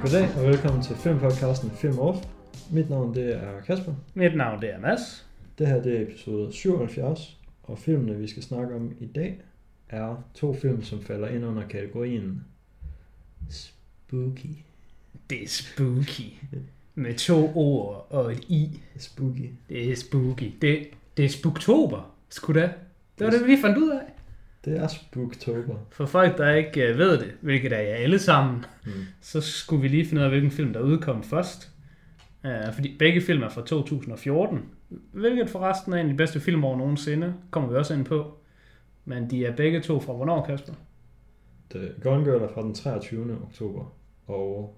Goddag og velkommen til filmpodcasten Film Off. Mit navn det er Kasper. Mit navn det er Mads. Det her det er episode 77, og filmene vi skal snakke om i dag er to film, som falder ind under kategorien Spooky. Det er spooky. Med to ord og et i. Spooky. Det er spooky. Det, det er spooktober, skulle det. Det var det, vi lige fandt ud af. Det er Spooktober. For folk, der ikke øh, ved det, hvilket er jer alle sammen, Mm. så skulle vi lige finde ud af, hvilken film, der udkom først. Uh, fordi begge film er fra 2014, hvilket forresten er en af de bedste filmår nogensinde, kommer vi også ind på. Men de er begge to fra hvornår, Kasper? The Gone Girl er fra den 23. oktober, og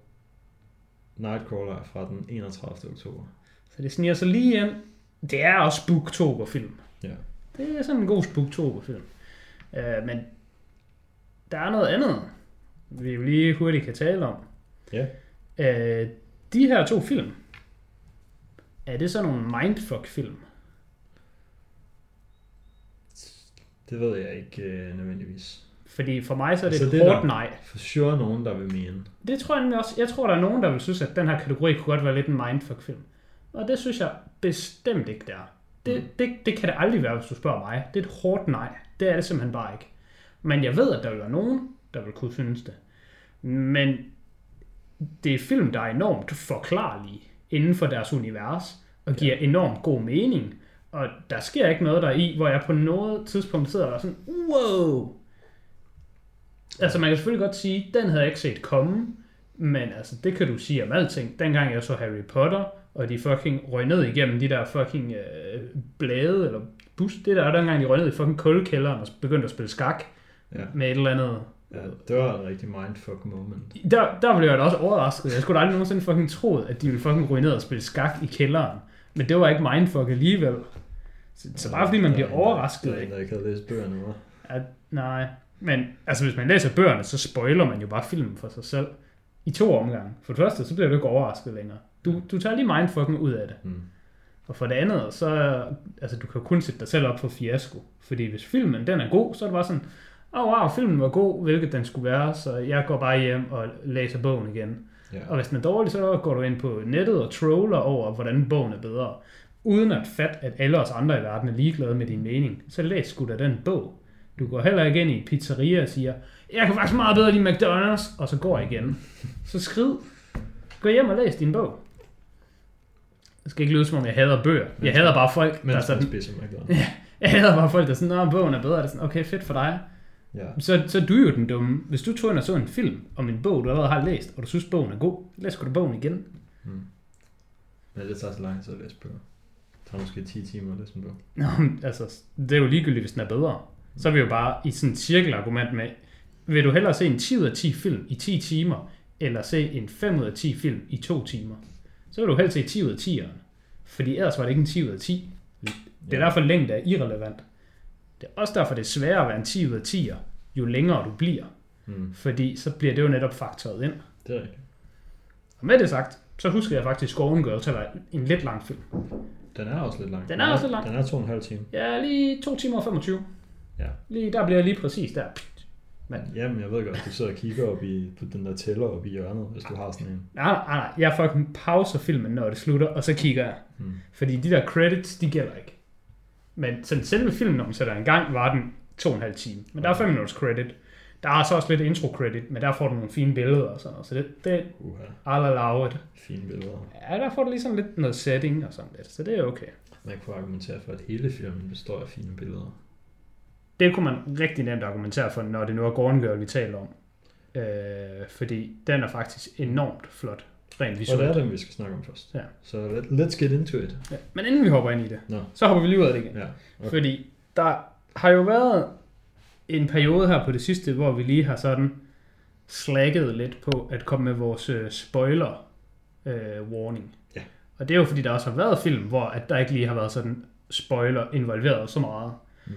Nightcrawler er fra den 31. oktober. Så det sniger sig lige ind. Det er også Spooktober-film. Ja. Det er sådan en god Spooktober-film. Uh, men der er noget andet, vi jo lige hurtigt kan tale om. Ja. Uh, de her to film, er det sådan nogle mindfuck-film? Det ved jeg ikke øh, nødvendigvis. Fordi for mig så er det Altså, et det hårdt der- nej. For sure nogen, der vil mene. Det tror jeg også. Jeg tror, der er nogen, der vil synes, at den her kategori kunne godt være lidt en mindfuck-film. Og det synes jeg bestemt ikke, det er. Det, Mm. det, det kan det aldrig være, hvis du spørger mig. Det er et hårdt nej. Det er det simpelthen bare ikke. Men jeg ved, at der vil være nogen, der vil kunne synes det. Men det er film, der er enormt forklarlige inden for deres univers, og giver enormt god mening. Og der sker ikke noget der er i, hvor jeg på noget tidspunkt sidder og er sådan, wow! Altså man kan selvfølgelig godt sige, den havde jeg ikke set komme, men altså det kan du sige om alting. Dengang jeg så Harry Potter, og de fucking røg ned igennem de der fucking øh, blade, eller bus, det der, dengang de røg ned i fucking kuldekælderen og begyndte at spille skak Ja. med et eller andet ja, det var en rigtig mindfuck moment. der, der blev jeg da også overrasket. Jeg skulle aldrig nogensinde fucking troet, at de ville fucking ryge ned og spille skak i kælderen. Men det var ikke mindfuck alligevel. Så, så bare fordi man er bliver overrasket, Der er en, ikke? der ikke havde læst bøgerne, var. At, nej. Men altså, hvis man læser bøgerne, så spoiler man jo bare filmen for sig selv. I to omgange. For det første, så bliver du ikke overrasket længere. Du, du tager lige mindfucken ud af det. Mm. Og for det andet, så altså, du kan kun sætte dig selv op for fiasko. Fordi hvis filmen den er god, så er det bare sådan, åh oh, wow, filmen var god, hvilket den skulle være, så jeg går bare hjem og læser bogen igen. Ja. Og hvis den er dårlig, så går du ind på nettet og troller over, hvordan bogen er bedre. Uden at fatte, at alle os andre i verden er ligeglade med din mening, så læs sgu da den bog. Du går heller ikke ind i pizzeria og siger, jeg kan faktisk meget bedre lide McDonald's, og så går jeg igen. Så skrid. Gå hjem og læs din bog. Det skal ikke lyde som om, jeg hader bøger. Jeg hader bare folk, der er Mens man sådan, spiser McDonald's. jeg hader bare folk, der er sådan, Nå, bogen er bedre. Det er sådan, okay, fedt for dig. Ja. Så, så er du jo den dumme. Hvis du tog ind og så en film om en bog, du allerede har læst, og du synes, bogen er god, læs da bogen igen. Mm. Men det tager så lang tid at læse bøger. Det tager måske 10 timer at læse en bog. Nå, men altså, det er jo ligegyldigt, hvis den er bedre. Så er vi jo bare i sådan et cirkelargument med, vil du hellere se en 10 ud af 10 film i 10 timer, eller se en 5 ud af 10 film i 2 timer? Så vil du helst se 10 ud af 10'eren. Fordi ellers var det ikke en 10 ud af 10. Det er derfor længde er irrelevant. Det er også derfor, det er sværere at være en 10 ud af 10'er, jo længere du bliver. Mm. Fordi så bliver det jo netop faktoret ind. Det er rigtigt. Og med det sagt, så husker jeg faktisk Gone Girl til at være en lidt lang film. Den er også lidt lang. Den er også lidt lang. Den er to og en halv time. Ja, lige 2 timer og 25. Ja. Lige, der bliver jeg lige præcis der. Men Jamen, jeg ved godt, du sidder og kigger op i, på den der tæller op i hjørnet, hvis du har sådan en. nej, nej, nej, jeg fucking pauser filmen, når det slutter, og så kigger jeg. Mm. Fordi de der credits, de gælder ikke. Men sådan selve filmen, når man sætter en gang, var den to og en halv time. Men der er 5 minutters credit. Der er så også lidt intro credit, men der får du nogle fine billeder og sådan noget. Så det, det Uha, I'll allow it. fine billeder. Ja, der får du lige sådan lidt noget setting og sådan lidt. Så det er okay. Man kunne argumentere for, at hele filmen består af fine billeder. Det kunne man rigtig nemt argumentere for, når det nu er Gone Girl, vi taler om. Øh, fordi den er faktisk enormt flot, rent Og det visuelt. er den, vi skal snakke om først. Ja. Så let, let's get into it. Ja. Men inden vi hopper ind i det, Nå. så hopper vi lige ud af det igen. Ja. Okay. Fordi der har jo været en periode her på det sidste, hvor vi lige har sådan slækket lidt på at komme med vores øh, spoiler øh, warning. Ja. Og det er jo fordi, der også har været film, hvor at der ikke lige har været sådan spoiler involveret så meget. Mm.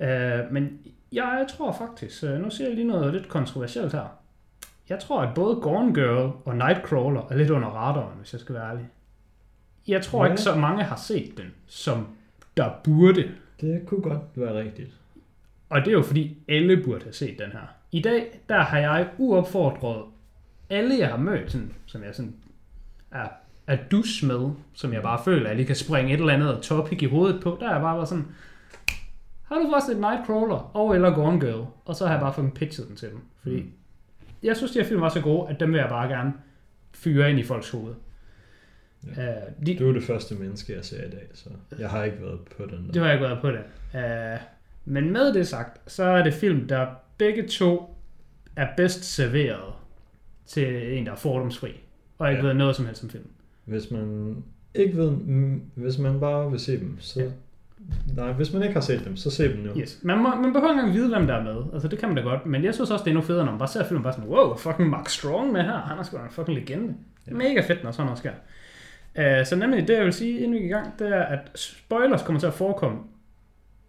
Øh, men jeg tror faktisk, øh, nu siger jeg lige noget lidt kontroversielt her. Jeg tror, at både Gone Girl og Nightcrawler er lidt under radaren, hvis jeg skal være ærlig. Jeg tror Ja. ikke, så mange har set den, som der burde. Det kunne godt være rigtigt. Og det er jo fordi, alle burde have set den her. I dag, der har jeg uopfordret alle jeg har mødt, sådan, som jeg sådan er, er dus med, som jeg bare føler, at jeg lige kan springe et eller andet topic i hovedet på, der er jeg bare været sådan, har du faktisk et Nightcrawler og eller Gone Girl? Og så har jeg bare fucking pitchet den til dem. Fordi Mm. jeg synes, de her film var så gode, at dem vil jeg bare gerne fyre ind i folks hoved. Ja. Uh, de, Du er det første menneske, jeg ser i dag, så jeg har ikke været på den det der. har jeg ikke været på det. Uh, men med det sagt, så er det film, der begge to er bedst serveret til en, der er fordomsfri. Og ikke Ja. ved noget som helst om film. Hvis man ikke ved, mm, hvis man bare vil se dem, så... Ja. Nej, hvis man ikke har set dem, så se dem nu. Yes. Man, må, man behøver ikke engang vide, hvem der er med. Altså, det kan man da godt. Men jeg synes også, det er endnu federe, når man bare ser filmen bare sådan, wow, fucking Mark Strong med her. Han er sgu en fucking legende. Ja. Mega fedt, når sådan noget sker. Uh, så nemlig det, jeg vil sige, inden vi i gang, det er, at spoilers kommer til at forekomme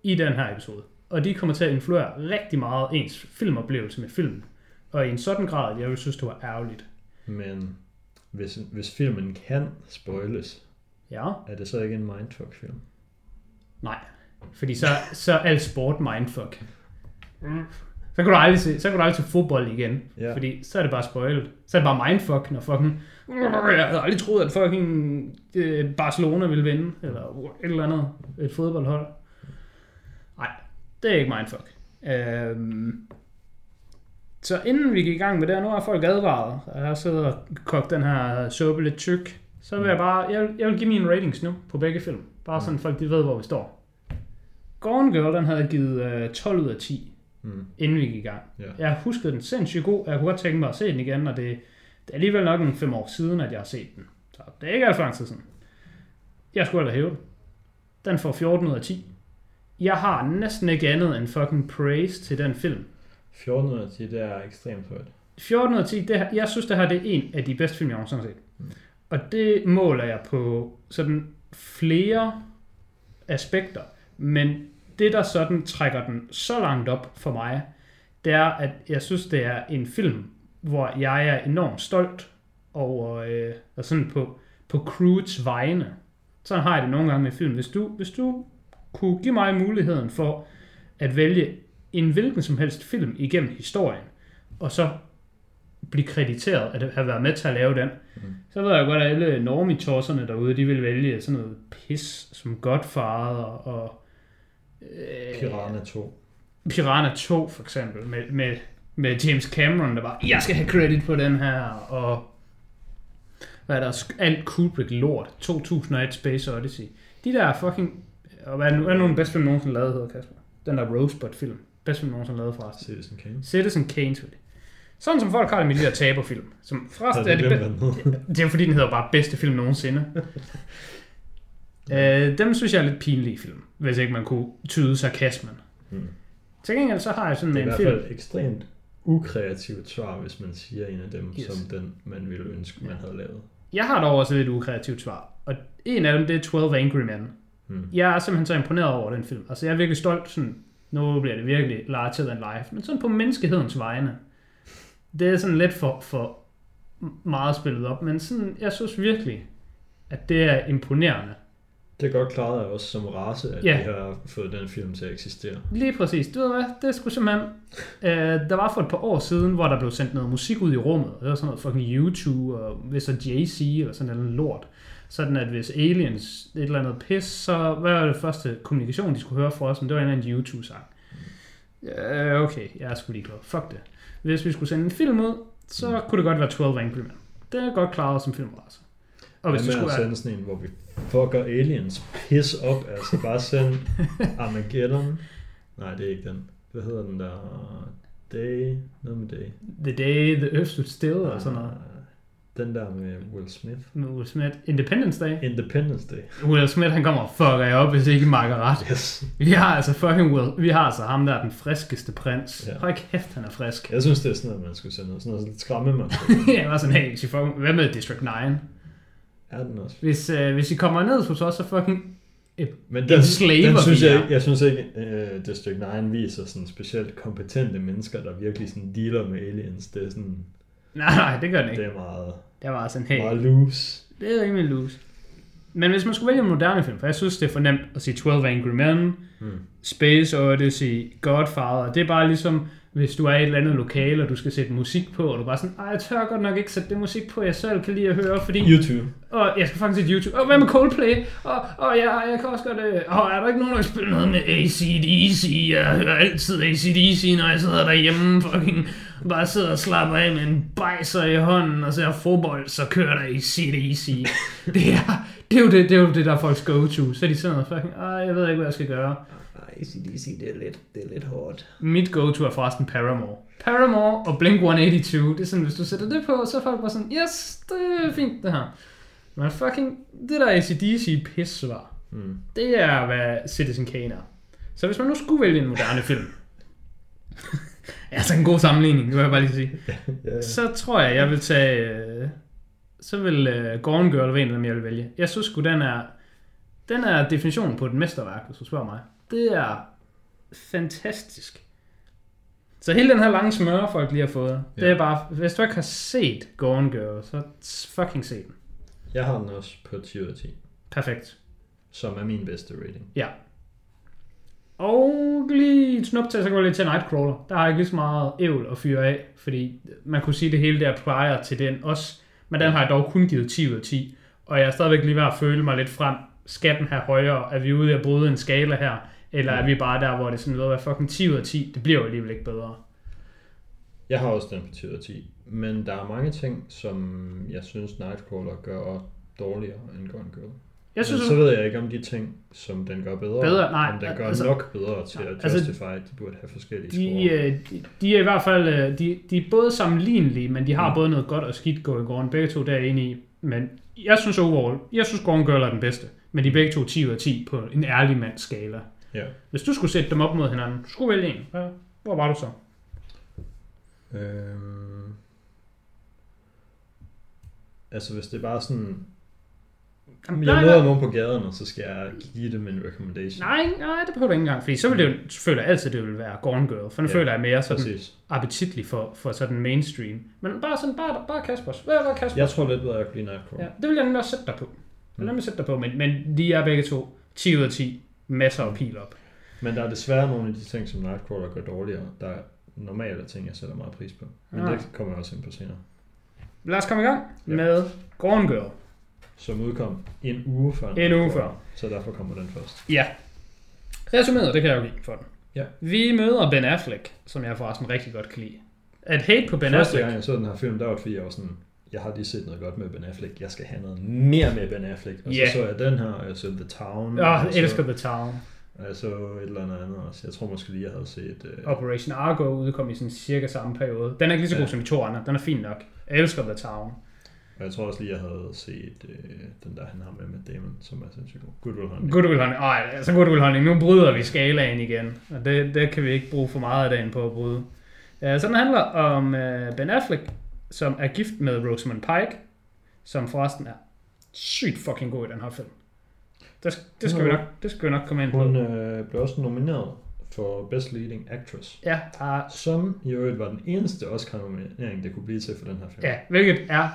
i den her episode. Og de kommer til at influere rigtig meget ens filmoplevelse med filmen. Og i en sådan grad, at jeg vil synes, det var ærgerligt. Men hvis, hvis filmen kan spoiles, Ja, er det så ikke en mindfuck-film? Nej. Fordi så, så er al sport mindfuck. Så kan du aldrig se, så kan du aldrig se fodbold igen. Ja. Fordi så er det bare spoilet. Så er det bare mindfuck, når fucking... Jeg havde aldrig troet, at fucking øh, Barcelona ville vinde. Eller et eller andet. Et fodboldhold. Nej, det er ikke mindfuck. Øhm, så inden vi gik i gang med det, nu har folk advaret, og jeg har siddet og kogt den her suppe lidt tyk, så vil jeg bare, jeg vil, jeg vil give mine ratings nu på begge film. Bare sådan folk de ved, hvor vi står. Gone Girl, den havde jeg givet øh, 12 ud af 10 Mm. inden vi gik i gang. Ja. Jeg huskede den sindssygt god, jeg kunne godt tænke mig at se den igen, og det, det er alligevel nok en fem år siden, at jeg har set den. Så det er ikke alt for lang tid siden. Jeg skulle aldrig hæve den. Den får 14 ud af 10. Jeg har næsten ikke andet end fucking praise til den film. 14 ud af 10, det er ekstremt højt. 14 ud af 10, det, her- jeg synes, det her det er en af de bedste film, jeg nogensinde har set. Mm. Og det måler jeg på sådan flere aspekter. Men det, der sådan trækker den så langt op for mig, det er, at jeg synes, det er en film, hvor jeg er enormt stolt over, øh, og sådan på, på crewets vegne. Sådan har jeg det nogle gange med film. Hvis du, hvis du kunne give mig muligheden for at vælge en hvilken som helst film igennem historien, og så blive krediteret at have været med til at lave den, Mm. så ved jeg godt, at alle normitorserne derude, de vil vælge sådan noget pis som Godfather og øh, Piranha 2. Piranha 2 for eksempel, med, med, med James Cameron, der bare, jeg skal have credit på den her, og hvad er der, alt Kubrick lort, 2001 Space Odyssey. De der fucking, og hvad er, nu- er nu den bedste film nogensinde lavet, hedder Kasper? Den der Rosebud film. Bedste film nogensinde lavet forresten. Citizen Kane. Citizen Kane, selvfølgelig. Sådan som folk har det med de der taberfilm. Som forresten er det, be- det er jo fordi, den hedder bare bedste film nogensinde. øh, dem synes jeg er lidt pinlige film, hvis ikke man kunne tyde sarkasmen. Mm. Til gengæld så har jeg sådan Det er i en hvert film. fald ekstremt ukreativt svar, hvis man siger en af dem, Yes. som den, man ville ønske, man havde lavet. Jeg har dog også et lidt ukreativt svar. Og en af dem, det er 12 Angry Men. Mm. Jeg er simpelthen så imponeret over den film. Altså jeg er virkelig stolt. Sådan, nu bliver det virkelig larger than life. Men sådan på menneskehedens vegne. Det er sådan lidt for, for meget spillet op. Men sådan, jeg synes virkelig, at det er imponerende. Det er godt klaret af os som race, at Ja. vi har fået den film til at eksistere. Lige præcis. Du ved hvad, det skulle simpelthen... Øh, der var for et par år siden, hvor der blev sendt noget musik ud i rummet. Det var sådan noget fucking YouTube og hvis så Jay-Z eller sådan noget lort. Sådan at hvis aliens et eller andet pis, så hvad var det første kommunikation, de skulle høre fra os? Men det var en eller anden YouTube-sang. Øh, okay, jeg er sgu ligeglad. Fuck det. Hvis vi skulle sende en film ud, så kunne det godt være 12 Angry Men. Det er godt klaret som filmrace. Og hvis Hvad det med skulle at sende sådan en, hvor vi fucker aliens piss op, altså bare sende Armageddon. Nej, det er ikke den. Hvad hedder den der? Day? Noget med Day. The Day the Earth Stood Still og sådan noget. Den der med Will Smith. Med Will Smith. Independence Day. Independence Day. Will Smith, han kommer og fucker jer op, hvis ikke Mark har ret. Yes. Vi har altså fucking Will. Vi har altså ham, der er den friskeste prins. Ja. Ja. Hold kæft, han er frisk. Jeg synes, det er sådan noget, man skulle sende noget. Sådan noget lidt skræmme, man jeg var sådan, hey, hvis I fucking, hvad med District 9? Er den også? Hvis, øh, hvis I kommer ned hos os, så fucking... Men En den, slaver, den synes vi jeg, ikke- jeg synes ikke, uh, District 9 viser sådan specielt kompetente mennesker, der virkelig sådan dealer med aliens. Det er sådan, Nej, nej, det gør den ikke. det er meget, Det var sådan, hey, meget loose. det er rimelig loose. Men hvis man skulle vælge en moderne film, for jeg synes, det er for nemt at sige 12 Angry Men, Hmm. Space Odyssey, Godfather, det er bare ligesom, hvis du er i et eller andet lokale, og du skal sætte musik på, og du bare sådan, ej, jeg tør godt nok ikke sætte det musik på, jeg selv kan lide at høre, fordi... YouTube. Og jeg skal faktisk se YouTube. Og hvad med Coldplay? Og, og ja, jeg kan også godt... Øh, og er der ikke nogen, der kan spille noget med ACDC? Jeg hører altid ACDC, når jeg sidder derhjemme. Fucking bare sidder og slapper af med en bajser i hånden, og ser fodbold, så kører der ACDC. det, er, det, er jo det, det er jo det, der er folks go-to. Så de sådan noget fucking, ej, jeg ved ikke, hvad jeg skal gøre. Ej, ACDC, det er lidt, det er lidt hårdt. Mit go-to er forresten Paramore. Paramore og Blink-182, det er sådan, hvis du sætter det på, så er folk bare sådan, yes, det er fint det her. Men fucking, det der ACDC pis var, Mm. det er, hvad Citizen Kane er. Så hvis man nu skulle vælge en moderne film, altså en god sammenligning, det vil jeg bare lige sige, ja, ja. så tror jeg, jeg vil tage, øh, så vil øh, Gone Girl være en af dem, jeg vil vælge. Jeg synes sgu, den er, den er definitionen på et mesterværk, hvis du spørger mig. Det er fantastisk. Så hele den her lange smøre, folk lige har fået, ja. det er bare, hvis du ikke har set Gone Girl, så fucking se den. Jeg har den også på 10 ud af 10, Perfekt. som er min bedste rating. Ja. Og lige et snuptag, så går jeg lidt til Nightcrawler. Der har jeg ikke lige så meget ævl at fyre af, fordi man kunne sige det hele der plejer til den også. Men den har jeg dog kun givet 10 ud af 10. Og jeg er stadigvæk lige ved at føle mig lidt frem. Skal den have højere? Er vi ude at bryde en skala her? Eller er vi bare der, hvor det er sådan noget, hvad fucking 10 ud af 10? Det bliver jo alligevel ikke bedre. Jeg har også den på 10 ud af 10, men der er mange ting, som jeg synes Nightcrawler gør dårligere end Gone Girl. Jeg synes, men så ved jeg ikke om de ting, som den gør bedre, Bedre? Nej, om den gør altså- altså, nok bedre til at altså, justify, at de burde have forskellige de, score. øh, de, de er i hvert fald øh, de, de er både sammenlignelige, men de har Mm. både noget godt og skidt going on. Begge to der er enige i. Men jeg synes overall, jeg synes Gone Girl er den bedste. Men de er begge to 10 ud af 10 på en ærlig mands skala. Ja. Hvis du skulle sætte dem op mod hinanden, du skulle vælge en. Hvor var du så? Øhm, altså hvis det er bare sådan, Jamen, jeg møder nogen på gaden, og så skal jeg give dem en recommendation. Nej, nej, det behøver du ikke engang. Fordi så vil det jo, så føler jeg altid, det vil være Gone Girl. For nu Ja, føler jeg mere sådan Præcis. appetitlig for, for sådan mainstream. Men bare sådan, bare, bare Kaspers. Hvad var Kaspers? Jeg tror lidt bedre, at jeg kan lide Nightcrawler. Ja, det vil jeg nemlig også sætte dig på. Det vil jeg nemlig sætte dig på, men, men de er begge to 10 ud af 10. Masser af pil op. Men der er desværre nogle af de ting, som Nightcrawler gør dårligere, der er normale ting, jeg sætter meget pris på. Men Ja. det kommer jeg også ind på senere. Lad os komme i gang Ja. med Gone Girl. Som udkom en uge før. En uge før. Så derfor kommer den først. Ja. Resumeret, det kan jeg jo give for den. Ja. Vi møder Ben Affleck, som jeg forresten rigtig godt kan lide. At hate på Ben Første Affleck. gang jeg så den her film, der var det fordi, jeg var sådan, jeg har lige set noget godt med Ben Affleck. Jeg skal have noget mere med Ben Affleck. Og Ja. så så jeg den her, og jeg så The Town. Og jeg så- elsker The Town. Og jeg så et eller andet andet også. Jeg tror måske lige, jeg havde set... Øh, Operation Argo udkom i sådan cirka samme periode. Den er ikke lige så god Ja. som de to andre. Den er fin nok. Jeg elsker The Town. Og jeg tror også lige, jeg havde set øh, den der, han har med med Damon, som er sindssygt god. Good Will Hunting. Good Will Hunting. Ej, altså Good Will Hunting. Nu bryder vi skalaen igen. Og det, det kan vi ikke bruge for meget af dagen på at bryde. Uh, så den handler om uh, Ben Affleck, som er gift med Rosamund Pike, som forresten er sygt fucking god i den her film. Det, det, skal, vi nok, det skal vi nok komme ind på. Hun øh, blev også nomineret for Best Leading Actress. Ja, der, Som i øvrigt var den eneste Oscar-nominering, det kunne blive til for den her film. ja, hvilket er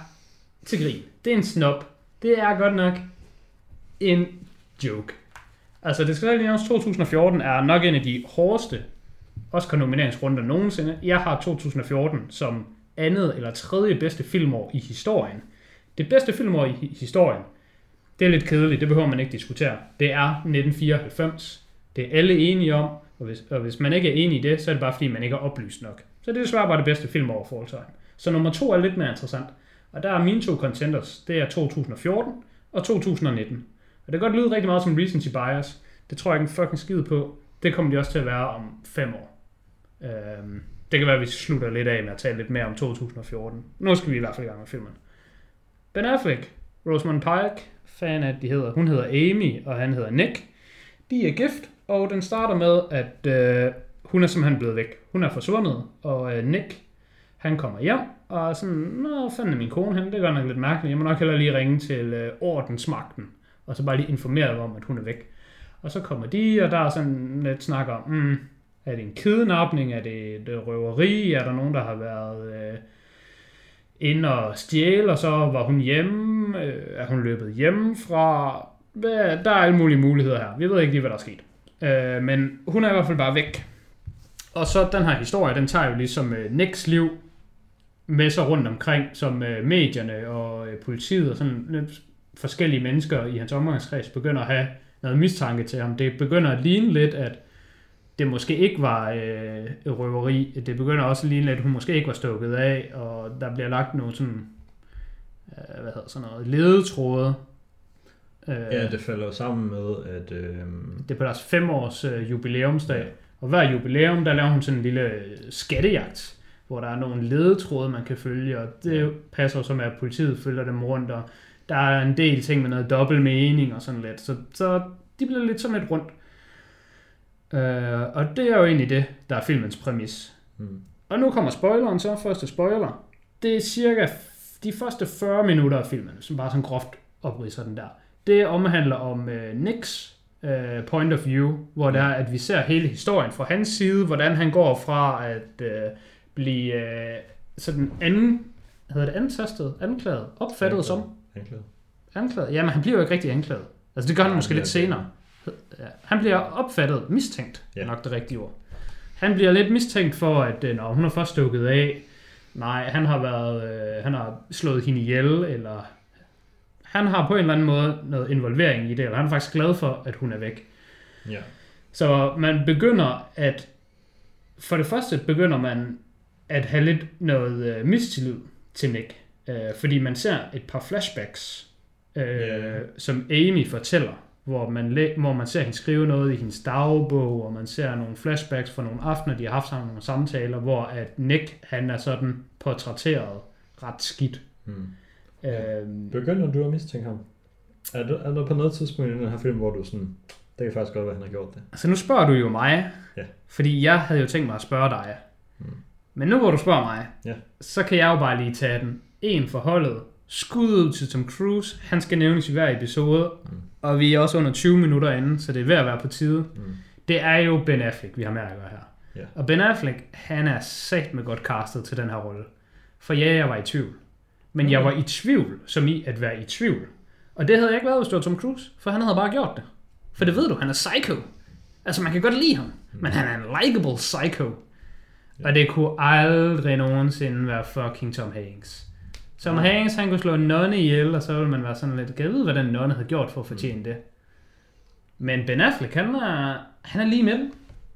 til grin. Det er en snop. Det er godt nok en joke. Altså, det skal lige nævnes, 2014 er nok en af de hårdeste Oscar-nomineringsrunder nogensinde. Jeg har 2014 som andet eller tredje bedste filmår i historien. Det bedste filmår i historien, det er lidt kedeligt, det behøver man ikke diskutere. Det er 1994. Det er alle enige om, og hvis, og hvis man ikke er enig i det, så er det bare fordi, man ikke er oplyst nok. Så det er desværre bare det bedste filmår for all time. Så nummer to er lidt mere interessant. Og der er mine to contenders, det er 2014 og 2019. Og det kan godt lyde rigtig meget som recency bias. Det tror jeg ikke en fucking skid på. Det kommer de også til at være om fem år. Øhm, det kan være, at vi slutter lidt af med at tale lidt mere om 2014. Nu skal vi i hvert fald i gang med filmen. Ben Affleck, Rosamund Pike, fan af, de hedder, hun hedder Amy, og han hedder Nick. De er gift, og den starter med, at øh, hun er simpelthen blevet væk. Hun er forsvundet, og øh, Nick, han kommer hjem, og sådan, nå, fanden er min kone henne, det gør nok lidt mærkeligt. Jeg må nok hellere lige ringe til øh, ordensmagten, og så bare lige informere dem om, at hun er væk. Og så kommer de, og der er sådan lidt snak om, mm, er det en kidnapning, er det et øh, røveri, er der nogen, der har været øh, inde og stjæle, og så var hun hjemme, øh, er hun løbet hjemmefra, Hvad- der er alle mulige muligheder her. Vi ved ikke lige, hvad der er sket. Øh, men hun er i hvert fald bare væk. Og så den her historie, den tager jo ligesom øh, Nicks liv med sig rundt omkring, som øh, medierne og øh, politiet og sådan lidt forskellige mennesker i hans omgangskreds begynder at have noget mistanke til ham. Det begynder at ligne lidt, at det måske ikke var øh, røveri. Det begynder også at ligne lidt, at hun måske ikke var stukket af, og der bliver lagt nogle sådan, øh, hvad hedder sådan noget, ledetråde. Øh, Ja, det falder sammen med, at... Øh, det er på deres fem års øh, jubilæumsdag. Og hver jubilæum, der laver hun sådan en lille skattejagt, hvor der er nogle ledetråde, man kan følge, og det passer jo så med, at politiet følger dem rundt, og der er en del ting med noget dobbelt mening og sådan lidt. Så, så de bliver lidt sådan lidt rundt. Øh, og det er jo egentlig det, der er filmens præmis. hmm. Og nu kommer spoileren så, første spoiler. Det er cirka de første 40 minutter af filmen, som bare sådan groft opridser den der. Det omhandler om øh, Nicks øh, point of view, hvor det er, at vi ser hele historien fra hans side, hvordan han går fra at øh, blive øh, sådan anden, hedder det antastet, anklaget, opfattet Anklaget. som Anklaget. anklaget. Jamen, han bliver jo ikke rigtig anklaget. Altså, det gør han Nej, måske det er lidt senere. Ja. Han bliver opfattet, mistænkt, ja. Ja. nok det rigtige ord. Han bliver lidt mistænkt for, at øh, når hun er først stukket af, nej, han har været, øh, han har slået hende ihjel, eller han har på en eller anden måde noget involvering i det, eller han er faktisk glad for, at hun er væk. Ja. Så man begynder at, for det første begynder man at have lidt noget øh, mistillid til Nick, øh, fordi man ser et par flashbacks, øh, Ja. som Amy fortæller, hvor man, læ- hvor man ser hende skrive noget i hendes dagbog, og man ser nogle flashbacks fra nogle aftener, de har haft sammen nogle samtaler, hvor at Nick, han er sådan portrætteret ret skidt. Hmm. Øh, Begynder du at mistænke ham? Er der, er der på noget tidspunkt i den her film, hvor du sådan... Det kan faktisk godt være, at han har gjort det. Altså nu spørger du jo mig, Ja. fordi jeg havde jo tænkt mig at spørge dig. Mm. Men nu hvor du spørger mig, Ja. så kan jeg jo bare lige tage den. En for holdet. Skud ud til Tom Cruise. Han skal nævnes i hver episode. Mm. Og vi er også under 20 minutter inde, så det er ved at være på tide. Mm. Det er jo Ben Affleck, vi har med at gøre her. Ja. Og Ben Affleck, han er sat med godt castet til den her rolle. For ja, jeg var i tvivl. Men jeg Okay. var i tvivl, som i at være i tvivl. Og det havde jeg ikke været, hvis det var Tom Cruise, for han havde bare gjort det. For det ved du, han er psycho. Altså, man kan godt lide ham, men han er en likable psycho. Og det kunne aldrig nogensinde være fucking Tom Hanks. Tom Nej. Hanks, han kunne slå en nonne ihjel, og så ville man være sådan lidt, jeg hvad den nonne havde gjort for at fortjene det? Men Ben Affleck, han er, han er lige med den.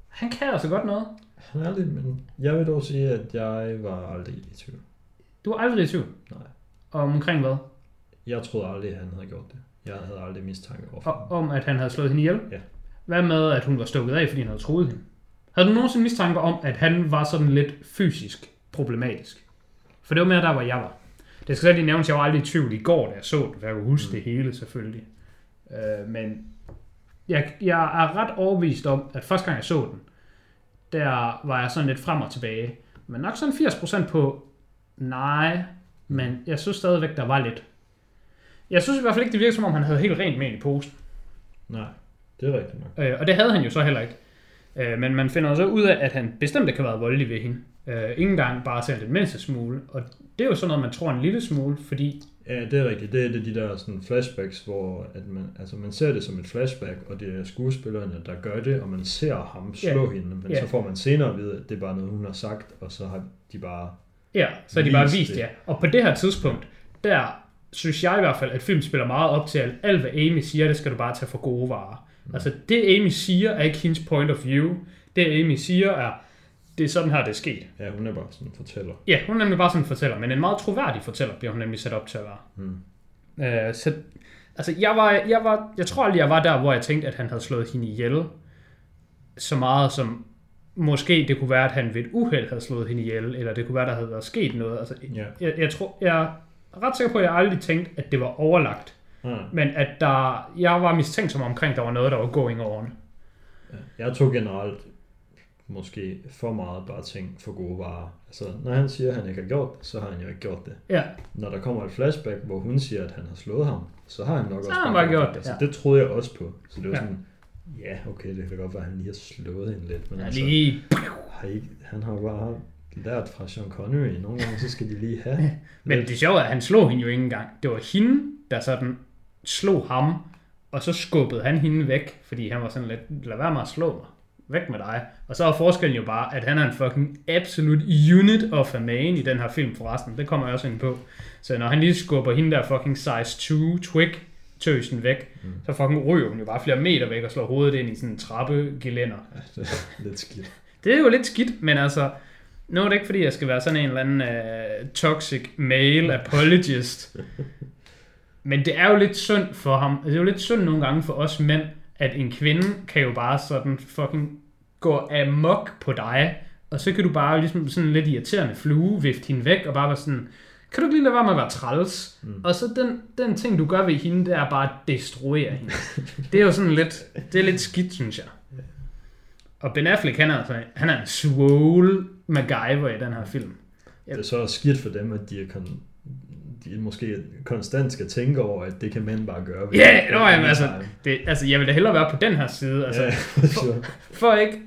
Han kan altså godt noget. Han er lidt, men jeg vil dog sige, at jeg var aldrig i tvivl. Du er aldrig i tvivl. Nej. Omkring hvad? Jeg troede aldrig, at han havde gjort det. Jeg havde aldrig mistanke over for Og, om, at han havde slået hende ihjel? Ja. Hvad med, at hun var stukket af, fordi han havde troet hende? Havde du nogensinde mistanke om, at han var sådan lidt fysisk problematisk? For det var mere der, hvor jeg var. Det skal så lige nævnes, jeg var aldrig i tvivl i går, da jeg så det, for jeg kunne huske Mm. det hele selvfølgelig. Øh, men jeg, jeg er ret overbevist om, at første gang jeg så den, der var jeg sådan lidt frem og tilbage. Men nok sådan 80% på, nej, men jeg synes stadigvæk, der var lidt. Jeg synes i hvert fald ikke, det virkede som om, han havde helt rent med i posen. Nej, det er rigtigt nok. Øh, og det havde han jo så heller ikke. Øh, men man finder så ud af, at han bestemt ikke kan være voldelig ved hende. Øh, ingen gang bare selv en mindste smule. Og det er jo sådan noget, man tror en lille smule, fordi... Ja, det er rigtigt. Det er det, de der sådan flashbacks, hvor at man, altså man ser det som et flashback, og det er skuespillerne, der gør det, og man ser ham slå Ja. hende, men Ja. så får man senere at vide, at det er bare noget, hun har sagt, og så har de bare... Ja, så er de bare vist, det. ja. Og på det her tidspunkt, der synes jeg i hvert fald, at film spiller meget op til, at alt hvad Amy siger, det skal du bare tage for gode varer. Mm. Altså det Amy siger, er ikke hendes point of view. Det Amy siger er, det er sådan her, det er sket. Ja, hun er bare sådan en fortæller. Ja, hun er nemlig bare sådan en fortæller, men en meget troværdig fortæller bliver hun nemlig sat op til at være. Mm. Øh, så, altså, jeg, var, jeg, var, jeg tror aldrig, jeg var der, hvor jeg tænkte, at han havde slået hende ihjel. Så meget som, måske det kunne være, at han ved et uheld havde slået hende ihjel, eller det kunne være, der havde været sket noget. Altså, Ja. jeg, jeg, tror, jeg er ret sikker på, at jeg aldrig tænkte, at det var overlagt. Ah, Men at der, jeg var mistænksom omkring, at der var noget, der var going on. Jeg tog generelt måske for meget bare ting for gode varer. Altså, når han siger, at han ikke har gjort det, så har han jo ikke gjort det. Ja, Når der kommer et flashback, hvor hun siger, at han har slået ham, så har han nok Så også han bare gjort det, Altså, ja. det troede jeg også på. Så det var Ja. sådan, ja, okay, det kan godt være, at han lige har slået hende lidt. Men ja altså, lige. har I, han har bare lært fra Sean Connery. Nogle gange, så skal de lige have. Men det sjove er, at han slog hende jo ikke engang. Det var hende, der sådan slog ham, og så skubbede han hende væk, fordi han var sådan lidt, lad være med at slå mig. væk med dig. Og så er forskellen jo bare, at han er en fucking absolute unit of a man i den her film forresten. Det kommer jeg også ind på. Så når han lige skubber hende der fucking size 2 twig tøsen væk, mm. så fucking ryger hun jo bare flere meter væk og slår hovedet ind i sådan en trappegelænder. Ja, det er lidt skidt. Det er jo lidt skidt, men altså, nu er det ikke fordi, jeg skal være sådan en eller anden uh, toxic male apologist. men det er jo lidt synd for ham. Det er jo lidt synd nogle gange for os mænd, at en kvinde kan jo bare sådan fucking gå amok på dig, og så kan du bare ligesom sådan lidt irriterende flue, vifte hende væk, og bare være sådan, kan du ikke lige lade være med at være træls? Mm. Og så den, den ting, du gør ved hende, det er bare at destruere hende. det er jo sådan lidt, det er lidt skidt, synes jeg. Og Ben Affleck, han er, altså, han er en swole MacGyver i den her film. Det er så skidt for dem, at de er kon- de måske konstant skal tænke over, at det kan mænd bare gøre. Ja, yeah, no, jamen, altså, det, altså, jeg vil da hellere være på den her side. Altså, Ja, for, for, ikke,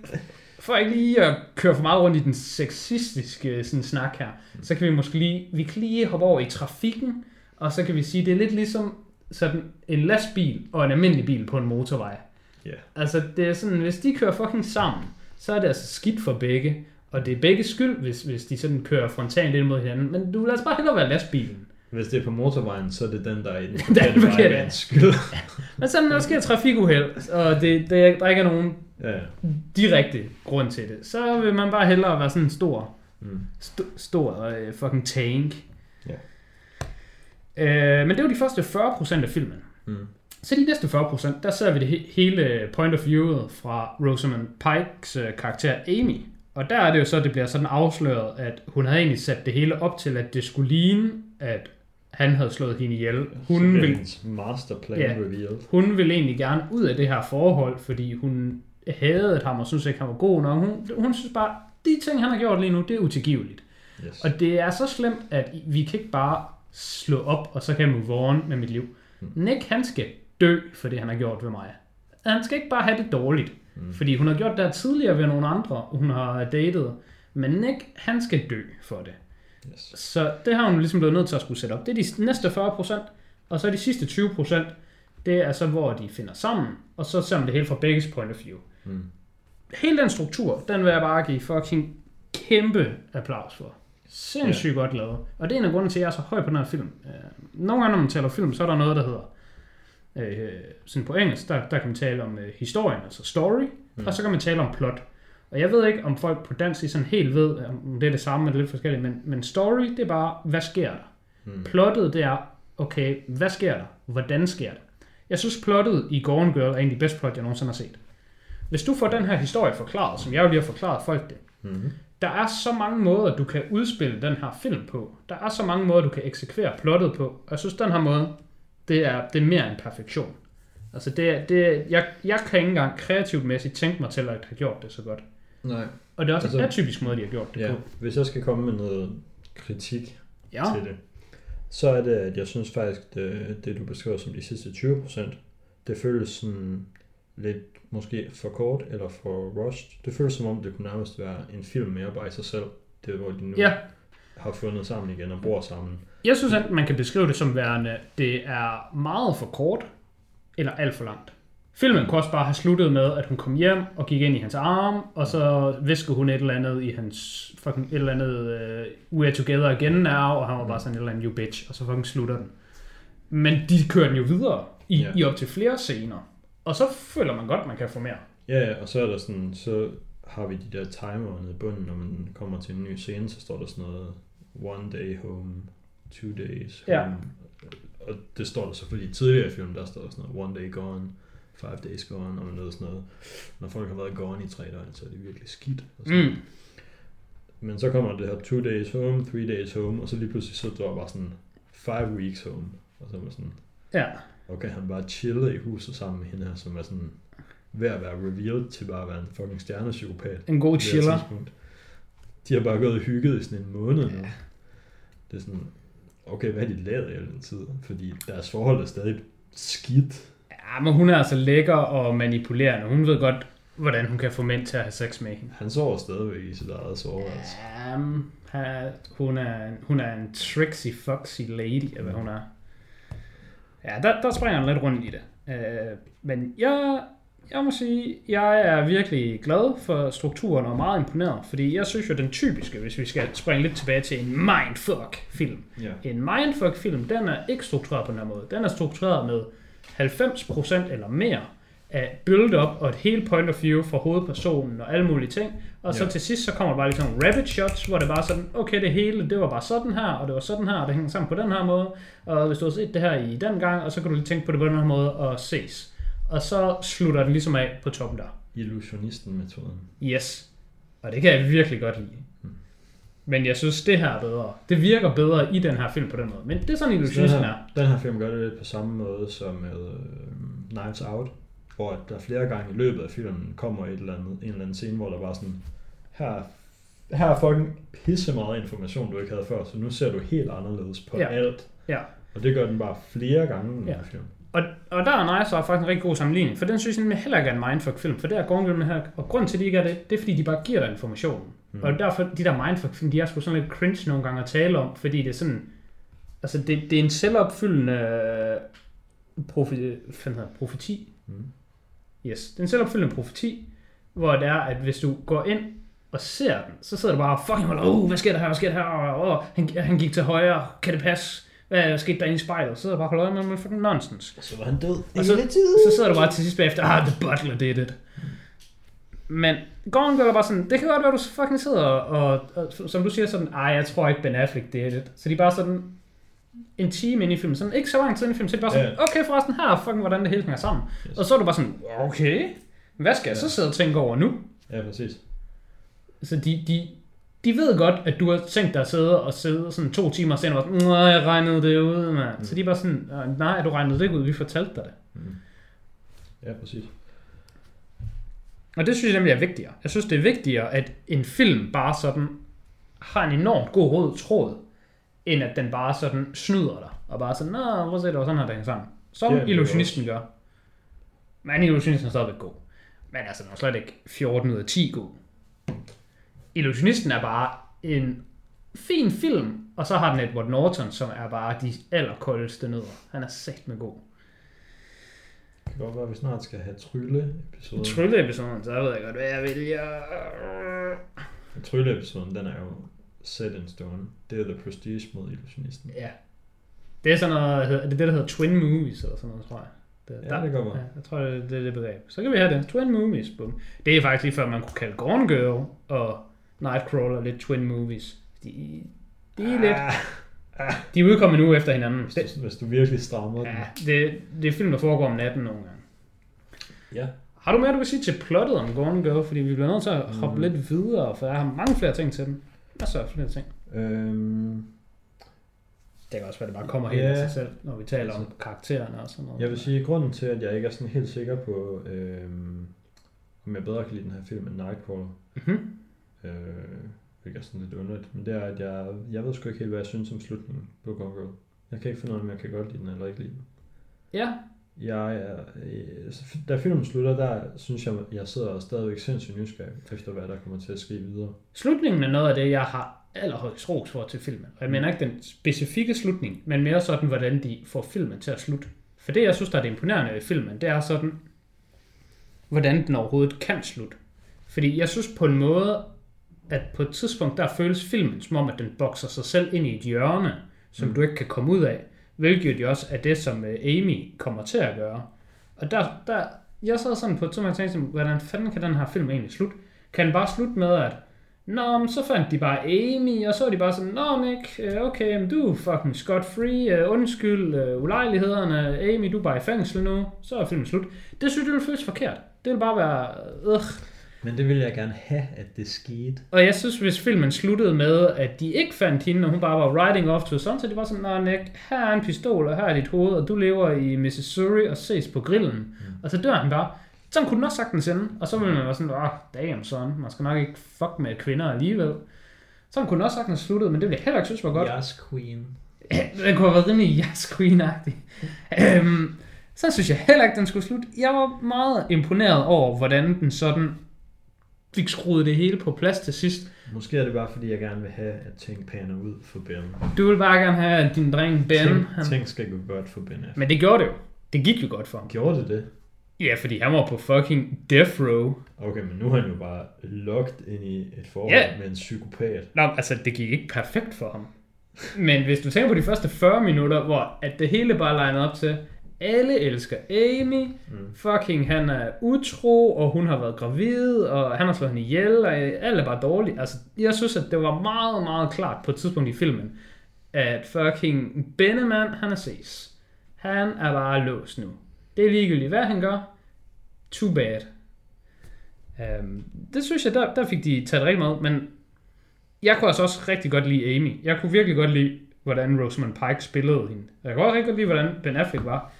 for ikke lige at køre for meget rundt i den sexistiske sådan, snak her, så kan vi måske lige, vi kan lige hoppe over i trafikken, og så kan vi sige, det er lidt ligesom sådan en lastbil og en almindelig bil på en motorvej. Ja. Altså, det er sådan, hvis de kører fucking sammen, så er det altså skidt for begge. Og det er begge skyld, hvis, hvis de sådan kører frontalt ind mod hinanden. Men du vil altså bare hellere være lastbilen. Hvis det er på motorvejen, så er det den, der er i den Den forkerte vej, forkerte. er skyld. Men sådan, når der sker trafikuheld, og det, det, der ikke er nogen Ja, ja. direkte grund til det, så vil man bare hellere være sådan en stor, Mm. st- stor øh, fucking tank. Ja. Øh, men det var de første 40% af filmen. Mm. Så de næste 40%, der ser vi det he- hele point of viewet fra Rosamund Pikes øh, karakter Amy. Og der er det jo så, at det bliver sådan afsløret, at hun havde egentlig sat det hele op til, at det skulle ligne, at han havde slået hende ihjel. Hun vil, masterplan Ja. revealed. hun vil egentlig gerne ud af det her forhold, fordi hun havde ham og synes ikke, han var god nok. Hun, hun synes bare, de ting, han har gjort lige nu, det er utilgiveligt. Yes. Og det er så slemt, at vi kan ikke bare slå op, og så kan jeg move on med mit liv. Nick, han skal dø for det, han har gjort ved mig. Han skal ikke bare have det dårligt. Mm. Fordi hun har gjort det tidligere ved nogle andre, hun har datet. Men Nick, han skal dø for det. Yes. Så det har hun ligesom blevet nødt til at skulle sætte op. Det er de næste 40%, og så de sidste 20%, det er så, hvor de finder sammen, og så ser man det hele fra begges point of view. Mm. Hele den struktur, den vil jeg bare give fucking kæmpe applaus for. Sindssygt godt lavet. Og det er en af grunden til, at jeg er så høj på den her film. Øh, Nogle gange, når man taler film, så er der noget, der hedder, øh, sådan på engelsk, der, der kan man tale om øh, historien, altså story, mm. og så kan man tale om plot. Og jeg ved ikke, om folk på dansk sådan helt ved, om det er det samme eller lidt forskelligt, men, men story, det er bare, hvad sker der? Mm. Plottet, det er, okay, hvad sker der? Hvordan sker det? Jeg synes, plottet i Gone Girl er en af de bedste plot, jeg nogensinde har set. Hvis du får den her historie forklaret, som jeg jo lige har forklaret folk det, Mm. der er så mange måder, du kan udspille den her film på. Der er så mange måder, du kan eksekvere plottet på. Og jeg synes, den her måde, det er, det er mere end perfektion. Altså, det, det, jeg, jeg kan ikke engang kreativt mæssigt tænke mig til at have gjort det så godt. Nej. Og det er også altså, en atypisk måde, de har gjort det Ja, på. hvis jeg skal komme med noget kritik Ja, til det, så er det, at jeg synes faktisk, det, det du beskriver som de sidste 20%, det føles sådan lidt måske for kort eller for rushed. Det føles som om, det kunne nærmest være en film mere bare i sig selv. Det er, hvor de nu ja. har fundet sammen igen og bor sammen. Jeg synes, at man kan beskrive det som værende, det er meget for kort, eller alt for langt. Filmen kunne også bare have sluttet med, at hun kom hjem og gik ind i hans arm, og så viskede hun et eller andet i hans fucking et eller andet uh, we're together again now, og han var bare sådan et eller andet you bitch, og så fucking slutter den. Men de kører den jo videre i, Ja. i op til flere scener. Og så føler man godt, man kan få mere. Ja, ja, og så er der sådan, så har vi de der timer nede i bunden, når man kommer til en ny scene, så står der sådan noget one day home, two days Ja. home. Og det står der selvfølgelig tidligere i filmen, der står der sådan noget one day gone, five days gone, og noget sådan noget. Når folk har været gone i tre døgn, så er det virkelig skidt. Og sådan. Mm. Men så kommer det her two days home, three days home, og så lige pludselig så der bare sådan five weeks home. Og så er man sådan, Ja. okay, han bare chillet i huset sammen med hende her, som er sådan ved at være revealed til bare at være en fucking stjernepsykopat. En god chiller. tidspunkt. De har bare gået og hygget i sådan en måned nu. Ja. Det er sådan, okay, hvad har de lavet i den tid? Fordi deres forhold er stadig skidt. Ja, men hun er altså lækker og manipulerende. Hun ved godt, hvordan hun kan få mænd til at have sex med hende. Han sover stadigvæk i sit eget soveværelse. Um, hun, er, hun er en tricksy, foxy lady, eller hvad hun er. Ja, der, der springer han lidt rundt i det. Uh, men jeg Jeg må sige, jeg er virkelig glad for strukturen og meget imponeret, fordi jeg synes jo, den typiske, hvis vi skal springe lidt tilbage til en mindfuck-film. Ja. En mindfuck-film, den er ikke struktureret på den her måde. Den er struktureret med 90% eller mere af build-up og et helt point of view fra hovedpersonen og alle mulige ting. Og så Ja. til sidst, så kommer der bare ligesom rabbit shots, hvor det bare sådan, okay, det hele, det var bare sådan her, og det var sådan her, og det hænger sammen på den her måde. Og hvis du har set det her i den gang, og så kan du lige tænke på det på den her måde og ses. Og så slutter den ligesom af på toppen der. Illusionisten-metoden. Yes. Og det kan jeg virkelig godt lide. Men jeg synes, det her er bedre. Det virker bedre i den her film på den måde. Men det er sådan, illusionisten er. den her film gør det lidt på samme måde som med øh, Knives Out, hvor der flere gange i løbet af filmen kommer et eller andet, en eller anden scene, hvor der bare sådan, her, her er fucking pisse meget information, du ikke havde før, så nu ser du helt anderledes på Ja. alt. Ja. Og det gør den bare flere gange i den Ja. her film. Og, og der er Nice er faktisk en rigtig god sammenligning, for den synes jeg heller ikke er en mindfuck-film, for det er med her, og grunden til, at de ikke er det, det er, fordi de bare giver dig informationen. Mm. Og derfor, de der mindfuck-film, de er sgu sådan lidt cringe nogle gange at tale om, fordi det er sådan, altså det, det er en selvopfyldende øh, fanden hedder profeti. Mm. Yes, det er en selvopfyldende profeti, hvor det er, at hvis du går ind og ser den, så sidder du bare, fucking hold, oh, hvad sker der her, hvad sker der her, oh, oh, han, han gik til højre, kan det passe? Hvad skete der inde i spejlet? Så sidder du bare og holder øje med, fucking nonsens. Og så var han død Og så, så sidder du bare til sidst bagefter, ah, the butler did it. Men Gone Girl er bare sådan, det kan godt være, du fucking sidder og, og, og som du siger sådan, ej, jeg tror ikke Ben Affleck did it. Så de er bare sådan, en time ind i filmen, sådan ikke så lang tid ind i filmen, så er de bare sådan, Ja. okay forresten, her er fucking, hvordan det hele hænger sammen. Yes. Og så er du bare sådan, okay, hvad skal jeg så Ja. sidde og tænke over nu? Ja, præcis. Så de, de, de ved godt, at du har tænkt dig at sidde og sidde sådan to timer senere og sådan, nej, jeg regnede det ud, mand. Mm. Så de er bare sådan, "Øh, nej, du regnede det ikke ud, vi fortalte dig det. Mm. Ja, præcis. Og det synes jeg nemlig er vigtigere. Jeg synes, det er vigtigere, at en film bare sådan har en enormt god rød tråd, end at den bare sådan snyder dig. Og bare sådan, nå, hvor ser det var sådan her, hænger sammen. Som Ja, illusionisten gør. Men illusionisten er stadigvæk god. Men altså, den er slet ikke 14 ud af 10 god. Illusionisten er bare en fin film, og så har den Edward Norton, som er bare de allerkoldeste nødder. Han er sagt med god. Det kan godt være, at vi snart skal have trylle-episoden. Trylle-episoden, så ved jeg godt, hvad jeg vælger. Trylle-episoden, den er jo set in stone. Det er The Prestige mod Illusionisten. Ja. Det er sådan noget, hedder- er det det, der hedder Twin Movies, eller sådan noget, tror jeg. Det, Ja, det kan godt være. Ja, jeg tror, det, det er det begreb. Så kan vi have det. Twin Movies, bum. Det er faktisk lige før, man kunne kalde Gone Girl og Nightcrawler lidt Twin Movies. De, de er lidt... Ah, De er udkommet nu efter hinanden. hvis, du, hvis du virkelig strammer den. ja, det, det er film, der foregår om natten nogle gange. Ja. Har du mere, du vil sige til plottet om Gone Girl? Fordi vi bliver nødt til at hoppe Mm. lidt videre, for jeg har mange flere ting til den. Masser af flere ting. Øhm, Det kan også være, det bare kommer helt Ja. af sig selv, når vi taler om karaktererne og sådan noget. jeg vil sige, at grunden til, at jeg ikke er sådan helt sikker på, øhm, om jeg bedre kan lide den her film end Nightcrawler, Mm-hmm. øh, hvilket er sådan lidt underligt, men det er, at jeg, jeg ved sgu ikke helt, hvad jeg synes om slutningen på Gone Girl. Jeg kan ikke finde ud af, om jeg kan godt lide den eller ikke lide den. Ja, Jeg er, øh, da filmen slutter, der synes jeg, jeg sidder stadigvæk sindssygt nysgerrig efter, hvad der kommer til at ske videre. Slutningen er noget af det, jeg har allerhøjst ros for til filmen. Og jeg mener ikke den specifikke slutning, men mere sådan, hvordan de får filmen til at slutte. For det, jeg synes, der er det imponerende ved filmen, det er sådan, hvordan den overhovedet kan slutte. Fordi jeg synes på en måde, at på et tidspunkt, der føles filmen som om, at den bokser sig selv ind i et hjørne, som Mm. du ikke kan komme ud af. Hvilket jo også er det, som øh, Amy kommer til at gøre. Og der, der jeg sad sådan på et tidspunkt og tænkte, hvordan fanden kan den her film egentlig slutte? Kan den bare slutte med, at Nå, men så fandt de bare Amy, og så var de bare sådan, Nå Nick, øh, okay, men du er fucking scot free, øh, undskyld øh, ulejlighederne, Amy, du er bare i fængsel nu, så er filmen slut. Det synes jeg, det føles forkert. Det vil bare være, øh. Men det ville jeg gerne have, at det skete. Og jeg synes, hvis filmen sluttede med, at de ikke fandt hende, og hun bare var riding off to a sunset, det var sådan, Nå Nick, her er en pistol, og her er dit hoved, og du lever i Missouri og ses på grillen. Mm. Og så dør han bare. Sådan kunne den også sagtens ende. Og så ville man være sådan, åh, damn son, man skal nok ikke fuck med kvinder alligevel. Sådan kunne den også sagtens slutte, men det ville jeg heller ikke synes var godt. Yes, queen. den kunne have været rimelig yes queen-agtig. øhm, så synes jeg heller ikke, den skulle slutte. Jeg var meget imponeret over, hvordan den sådan fik skruet det hele på plads til sidst. Måske er det bare, fordi jeg gerne vil have, at ting paner ud for Ben. Du vil bare gerne have, at din dreng Ben... ting, han... ting skal gå godt for Ben. Men det gjorde det jo. Det gik jo godt for ham. Gjorde det det? Ja, fordi han var på fucking death row. Okay, men nu er han jo bare locked ind i et forhold Ja. med en psykopat. Nå, altså, det gik ikke perfekt for ham. Men hvis du tænker på de første 40 minutter, hvor at det hele bare legnet op til, alle elsker Amy, Mm. fucking han er utro, og hun har været gravid, og han har slået hende ihjel, og alt er bare dårligt. Altså, jeg synes, at det var meget, meget klart på et tidspunkt i filmen, at fucking Benneman, han er ses. Han er bare låst nu. Det er ligegyldigt, hvad han gør. Too bad. Um, det synes jeg, der, der fik de taget rigtig meget, men jeg kunne altså også rigtig godt lide Amy. Jeg kunne virkelig godt lide, hvordan Rosamund Pike spillede hende. Jeg kunne også rigtig godt lide, hvordan Ben Affleck var.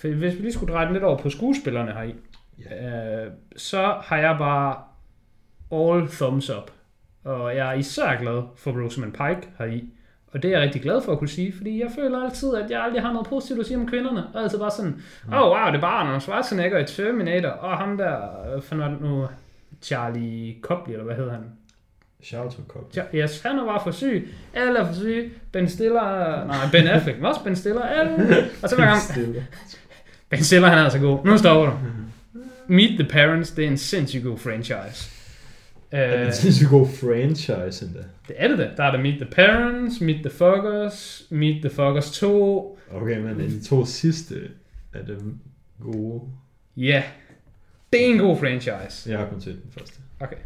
For hvis vi lige skulle dreje den lidt over på skuespillerne heri, øh, så har jeg bare all thumbs up. Og jeg er især glad for Rosamund Pike heri. Og det er jeg rigtig glad for at kunne sige, fordi jeg føler altid, at jeg aldrig har noget positivt at sige om kvinderne. Og altid bare sådan, åh oh, wow, det er bare Arnold Schwarzenegger i Terminator, og ham der, fanden var det nu, Charlie Copley, eller hvad hedder han? Charlton Copley. Ja, yes, han bare for syg. Alle er for syge. Ben Stiller, nej, Ben Affleck, men også Ben Stiller, alle. Og så hver gang. Ben Stiller, han er altså god. Nu stopper du. Meet the Parents, det er en sindssygt god franchise. Er det Uh, en sindssygt god franchise endda? det er det da. Der er der Meet the Parents, Meet the Fuckers, Meet the Fuckers 2. Okay, men er de to sidste er dem gode? Ja, yeah. det er en god franchise. Jeg har kun set den første. Okay.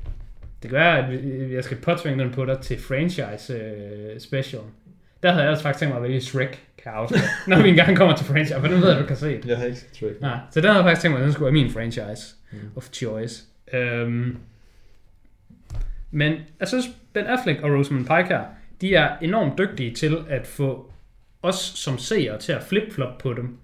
Det være, at jeg skal påtvinge den på dig til franchise uh, special. Der havde jeg også faktisk tænkt mig at vælge Shrek, kan afsløre, når vi engang kommer til franchise, for den ved jeg, du kan se. Jeg har ikke set Shrek. Nej, så den havde jeg faktisk tænkt mig, at den skulle være min franchise Mm. of choice. Um, men jeg synes, Ben Affleck og Rosamund Pike her, de er enormt dygtige til at få os som seere til at flip-flop på dem.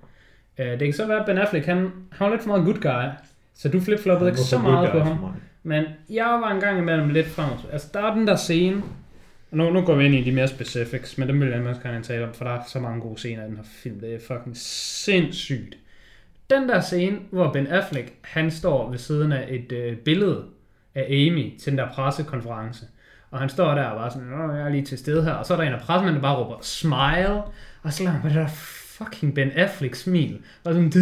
Uh, det kan så være, at Ben Affleck, han, han var lidt for meget good guy, så du flip-floppede ikke så meget på ham. Men jeg var en gang imellem lidt frem. Altså, der er den der scene, nu, nu går vi ind i de mere specifics, men dem vil jeg også gerne tale om, for der er så mange gode scener i den her film. Det er fucking sindssygt. Den der scene, hvor Ben Affleck, han står ved siden af et øh, billede af Amy til den der pressekonference. Og han står der og bare sådan, Åh, jeg er lige til stede her. Og så er der en af pressemændene, der bare råber, smile. Og så lader han det der fucking Ben Affleck smil. Og sådan,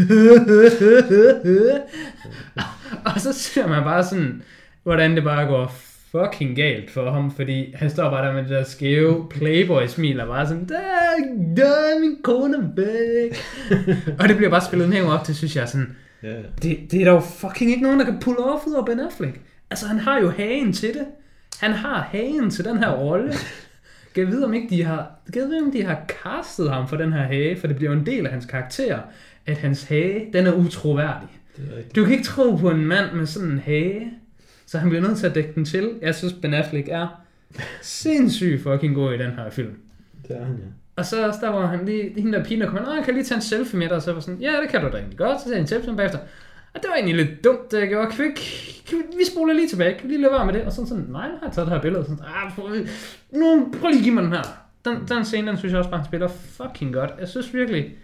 og så ser man bare sådan, hvordan det bare går fucking galt for ham, fordi han står bare der med det der skæve playboy-smil, og bare sådan, der, der er min kone væk. og det bliver bare spillet med op til, synes jeg, sådan, Ja, det, det er jo fucking ikke nogen, der kan pulle off ud af Ben Affleck. Altså, han har jo hagen til det. Han har hagen til den her rolle. Kan jeg vide, om ikke de har, kan jeg vide, om de har castet ham for den her hage, for det bliver jo en del af hans karakter, at hans hage, den er utroværdig. er. Du kan ikke tro på en mand med sådan en hage, så han bliver nødt til at dække den til. Jeg synes, Ben Affleck er sindssygt fucking god i den her film. Det er han, ja. Og så også der, hvor han lige, hende der pige, der kommer, "Nå, jeg kan lige tage en selfie med dig, og så var sådan, ja, det kan du da egentlig godt, så tager jeg en selfie med bagefter. Og det var egentlig lidt dumt, det jeg gjorde. Kan vi, ikke, kan vi, vi spoler lige tilbage, kan vi lige lade være med det? Og sådan sådan, nej, nu har jeg taget det her billede. Og Sådan, ah, prøv, nu, prøv lige at give mig den her. Den, den scene, den synes jeg også bare, han spiller fucking godt. Jeg synes virkelig,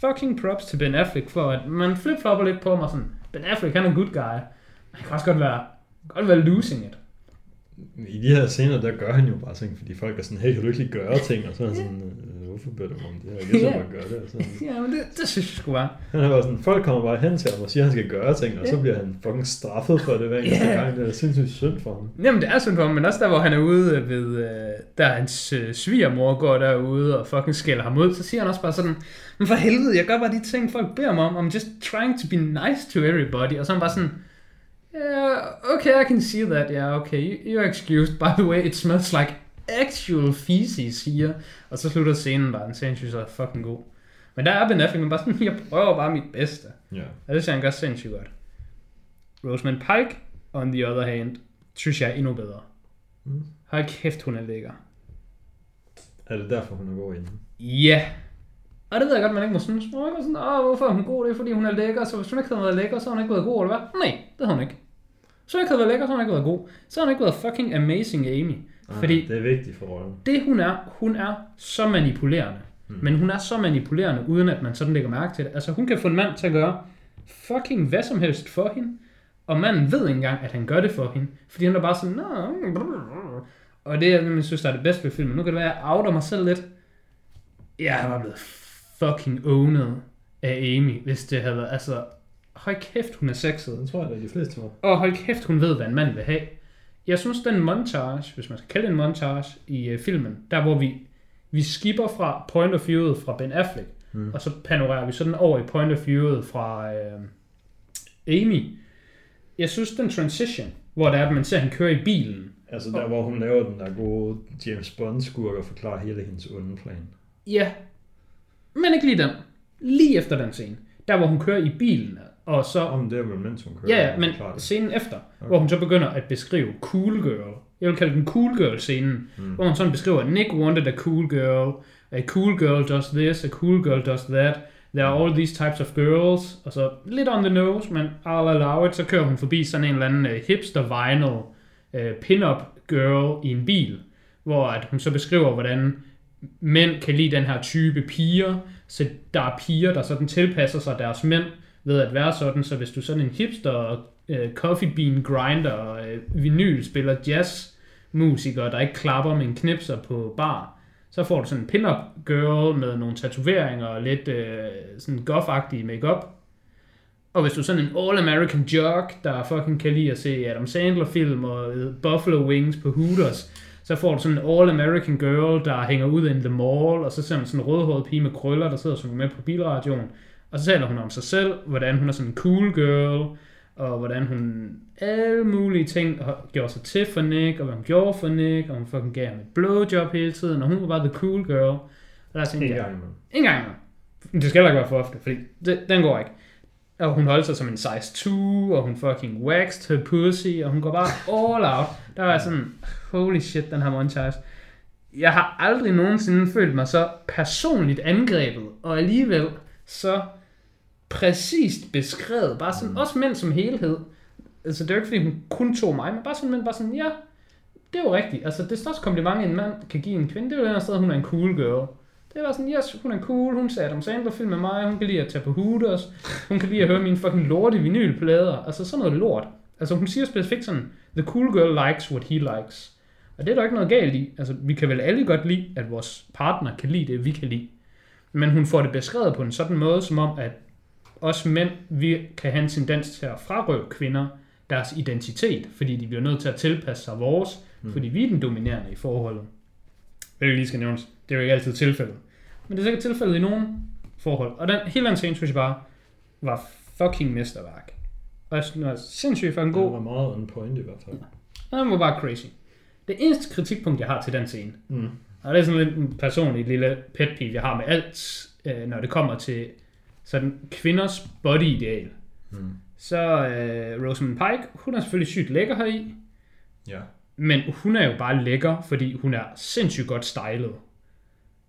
fucking props til Ben Affleck for, at man flip-flopper lidt på mig sådan, Ben Affleck, han er en good guy. Men han kan også godt være, godt være losing it. I de her scener, der gør han jo bare ting, fordi folk er sådan, hey, kan du ikke lige gøre ting? Og så er han sådan, "Øh, hvorfor beder du om det her? Jeg kan Ja. bare gøre det. Og Ja, men det, det synes jeg sgu bare. han er bare sådan, folk kommer bare hen til ham og siger, at han skal gøre ting, og så bliver han fucking straffet for det hver eneste Ja. gang. Det er sindssygt synd for ham. Jamen, det er sådan for ham, men også der, hvor han er ude ved, øh, der hans øh, svigermor går derude og fucking skælder ham ud, så siger han også bare sådan, men for helvede, jeg gør bare de ting, folk beder mig om, I'm just trying to be nice to everybody, og så er han bare sådan, yeah, okay, I can see that, yeah, okay, you- you're excused, by the way, it smells like actual feces here, og så slutter scenen bare, den scene synes jeg er fucking god. Men der er Ben Affleck, men bare sådan, jeg prøver bare mit bedste. Ja. Og det synes jeg, han gør sindssygt godt. Rosamund Pike, on the other hand, synes jeg er endnu bedre. Mm. Hold kæft, hun er lækker. Er det derfor, hun er god inden? Ja. Og det ved jeg godt, man ikke må synes. Man må ikke sådan, Åh, hvorfor er hun god? Det er fordi, hun er lækker. Så hvis hun ikke havde været lækker, så har hun ikke været god, eller hvad? Nej, det har hun ikke. Hvis hun ikke været lækker, så har ikke været god. Så har ikke været fucking amazing Amy. Ah, Fordi- Det er vigtigt for rollen. Det hun er, hun er så manipulerende. Mm. Men hun er så manipulerende, uden at man sådan lægger mærke til det. Altså hun kan få en mand til at gøre fucking hvad som helst for hende. Og manden ved ikke engang, at han gør det for hende. Fordi han er bare sådan, Nå, og det, jeg synes, der er det bedste ved filmen. Nu kan det være, at jeg outer mig selv lidt. Jeg var blevet fucking owned af Amy, hvis det havde været, altså, hold kæft, hun er sexet. Det tror jeg, at de fleste var. Og hold kæft, hun ved, hvad en mand vil have. Jeg synes, den montage, hvis man skal kalde det en montage i øh, filmen, der hvor vi, vi skipper fra point of viewet fra Ben Affleck, mm. og så panorerer vi sådan over i point of viewet fra øh, Amy. Jeg synes, den transition, hvor det er, at man ser, at han kører i bilen. Altså der, hvor hun laver den der gode James Bond-skurk og forklarer hele hendes onde plan. Ja, men ikke lige den. Lige efter den scene. Der, hvor hun kører i bilen, og så... Om det er hun kører. Ja, men det. scenen efter, okay. hvor hun så begynder at beskrive Cool Girl. Jeg vil kalde den Cool Girl-scenen, mm. hvor hun sådan beskriver, Nick wanted a cool girl, a cool girl does this, a cool girl does that, there are all these types of girls, og så lidt on the nose, men I'll allow it, så kører hun forbi sådan en eller anden uh, hipster vinyl uh, pin-up girl i en bil, hvor at hun så beskriver, hvordan mænd kan lide den her type piger, så der er piger, der sådan tilpasser sig deres mænd ved at være sådan, så hvis du er sådan en hipster, øh, coffee bean grinder, øh, vinylspiller, jazz musiker, der ikke klapper, men knipser på bar, så får du sådan en pin-up girl med nogle tatoveringer og lidt øh, sådan goth-agtige makeup. Og hvis du er sådan en all-American jerk, der fucking kan lide at se Adam Sandler-film og øh, Buffalo Wings på Hooters, så får du sådan en all-American girl, der hænger ud in the mall, og så ser man sådan en rødhåret pige med krøller, der sidder og synger med på bilradioen. Og så taler hun om sig selv, hvordan hun er sådan en cool girl, og hvordan hun alle mulige ting gjort sig til for Nick, og hvad hun gjorde for Nick, og hun fucking gav ham et blowjob hele tiden, og hun var bare the cool girl. Og der tænkte En jeg, gang imellem. en gang imellem. Det skal heller ikke være for ofte, fordi det, den går ikke. Og hun holdt sig som en size 2, og hun fucking waxed her pussy, og hun går bare all out. Der var sådan, holy shit, den her montage. Jeg har aldrig nogensinde følt mig så personligt angrebet, og alligevel så præcist beskrevet. Bare sådan, også mænd som helhed. Altså, det er jo ikke, fordi hun kun tog mig, men bare sådan, mænd, bare sådan, ja, det er jo rigtigt. Altså, det største kompliment, en mand kan give en kvinde, det er jo den her sted, hun er en cool girl. Det var sådan, yes, hun er cool, hun ser Adam Sandler film med mig, hun kan lide at tage på Hooters, hun kan lide at høre mine fucking lorte vinylplader, altså sådan noget lort. Altså hun siger specifikt sådan, the cool girl likes what he likes. Og det er der ikke noget galt i. Altså vi kan vel alle godt lide, at vores partner kan lide det, vi kan lide. Men hun får det beskrevet på en sådan måde, som om, at os mænd, vi kan have en tendens til at frarøve kvinder deres identitet, fordi de bliver nødt til at tilpasse sig vores, mm. fordi vi er den dominerende i forholdet. Hvilket lige skal nævnes, det er jo ikke altid tilfældet. Men det er sikkert tilfældet i nogle forhold. Og den, hele den scene, synes jeg bare, var fucking mesterværk. Og jeg synes, den var sindssygt fucking Den god. var meget on point i hvert fald. Og den var bare crazy. Det eneste kritikpunkt, jeg har til den scene, Mm. og det er sådan lidt en personlig lille pet peeve, jeg har med alt, øh, når det kommer til sådan kvinders body-ideal. Mm. Så øh, Rosamund Pike, hun er selvfølgelig sygt lækker heri, Ja. men hun er jo bare lækker, fordi hun er sindssygt godt stylet.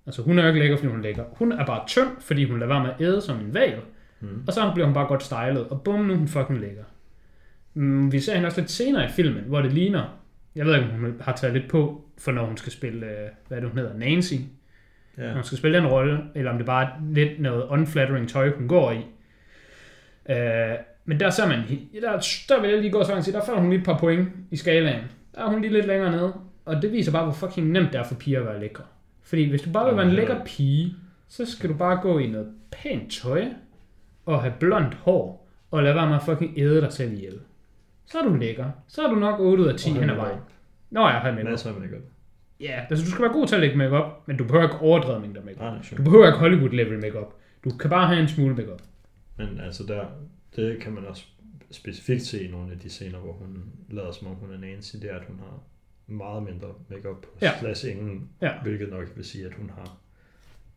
Altså hun er jo ikke lækker, fordi hun er lækker. Hun er bare tynd, fordi hun lader være med at æde som en val. Mm. Og så bliver hun bare godt stylet, og bum, nu er hun fucking lækker. Mm, vi ser hende også lidt senere i filmen, hvor det ligner, jeg ved ikke, om hun har taget lidt på, for når hun skal spille, øh, hvad det, hun hedder, Nancy. Ja. Når hun skal spille den rolle, eller om det bare er lidt noget unflattering tøj, hun går i. Øh, men der ser man, der, der vil jeg lige gå så langt sige, der får hun lige et par point i skalaen. Der er hun lige lidt længere nede, og det viser bare, hvor fucking nemt det er for piger at være lækre. Fordi hvis du bare vil være en lækker pige, så skal du bare gå i noget pænt tøj, og have blondt hår, og lade være med at fucking æde dig selv ihjel. Så er du lækker. Så er du nok 8 ud af 10 Og hen ad vejen. Nå, jeg har makeup. Masser af makeup. Ja, altså du skal være god til at lægge makeup, men du behøver ikke overdrevet mængder makeup. Nej, sure. Du behøver ikke Hollywood level makeup. Du kan bare have en smule makeup. Men altså der, det kan man også specifikt se i nogle af de scener, hvor hun lader som om hun er Nancy, det er, at hun har meget mindre makeup på, Ja. slash ingen, Ja. hvilket nok vil sige, at hun har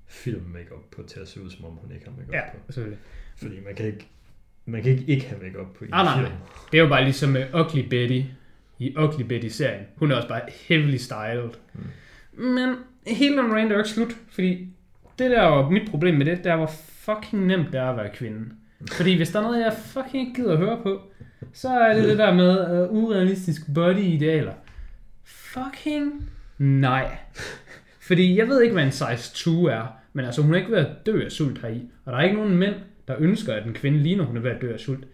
film makeup på til at se ud, som om hun ikke har makeup Ja, på. selvfølgelig. Fordi man kan ikke, man kan ikke ikke have makeup på i en Ah, nej, film. nej. Det er jo bare ligesom med Ugly Betty i Ugly Betty-serien. Hun er også bare heavily styled. Mm. Men hele den rant er jo ikke slut, fordi det der var mit problem med det, der var fucking nemt det er at være kvinde. Fordi hvis der er noget, jeg fucking ikke gider at høre på, så er det det der med uh, urealistisk body-idealer. Fucking nej. Fordi jeg ved ikke, hvad en size 2 er, men altså hun er ikke ved at dø af sult heri. Og der er ikke nogen mænd, der ønsker, at en kvinde ligner, hun er ved at dø af sult.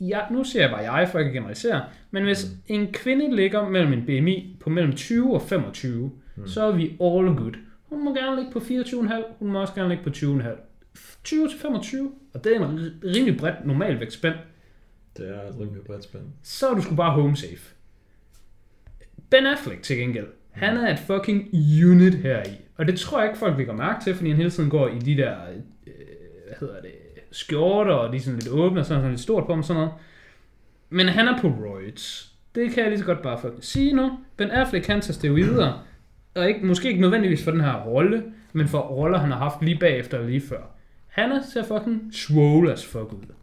Ja, nu siger jeg bare jeg, for ikke at generalisere, men hvis en kvinde ligger mellem en BMI på mellem 20 og 25, mm. så er vi all good. Hun må gerne ligge på 24,5, hun må også gerne ligge på 20,5. 20-25, og det er en ri- rimelig bredt normalvægtspænd, Det er et rimelig bredt spænd. så er du sgu bare home safe. Ben Affleck til gengæld, han er et fucking unit her i. Og det tror jeg ikke, folk lægger mærke til, fordi han hele tiden går i de der, øh, hvad hedder det, skjorter, og de er sådan lidt åbne, og sådan, sådan lidt stort på dem, og sådan noget. Men han er på roids. Det kan jeg lige så godt bare fucking sige nu. Ben Affleck kan tage steroider, og ikke, måske ikke nødvendigvis for den her rolle, men for roller, han har haft lige bagefter og lige før. Han er ser fucking swole as fuck ud.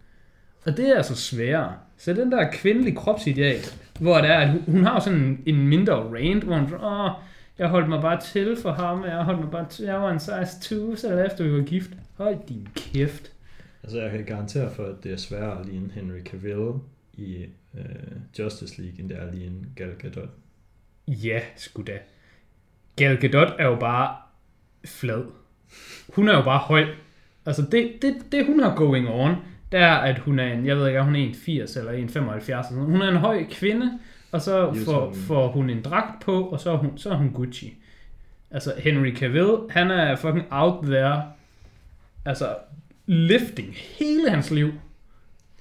Og det er altså sværere. Så den der kvindelige kropsideal, hvor det er, at hun, har sådan en, en mindre range, hvor hun åh, jeg holdt mig bare til for ham, jeg holdt mig bare til, jeg var en size 2, så efter vi var gift. Hold din kæft. Altså, jeg kan garantere for, at det er sværere at ligne Henry Cavill i øh, Justice League, end det er at ligne Gal Gadot. Ja, sgu da. Gal Gadot er jo bare flad. Hun er jo bare høj. Altså det, det, det hun har going on, det er, at hun er en, jeg ved ikke, hun er en 80 eller en 75. eller sådan. Hun er en høj kvinde, og så får, får hun en dragt på, og så er hun, så er hun Gucci. Altså Henry Cavill, han er fucking out there. Altså lifting hele hans liv.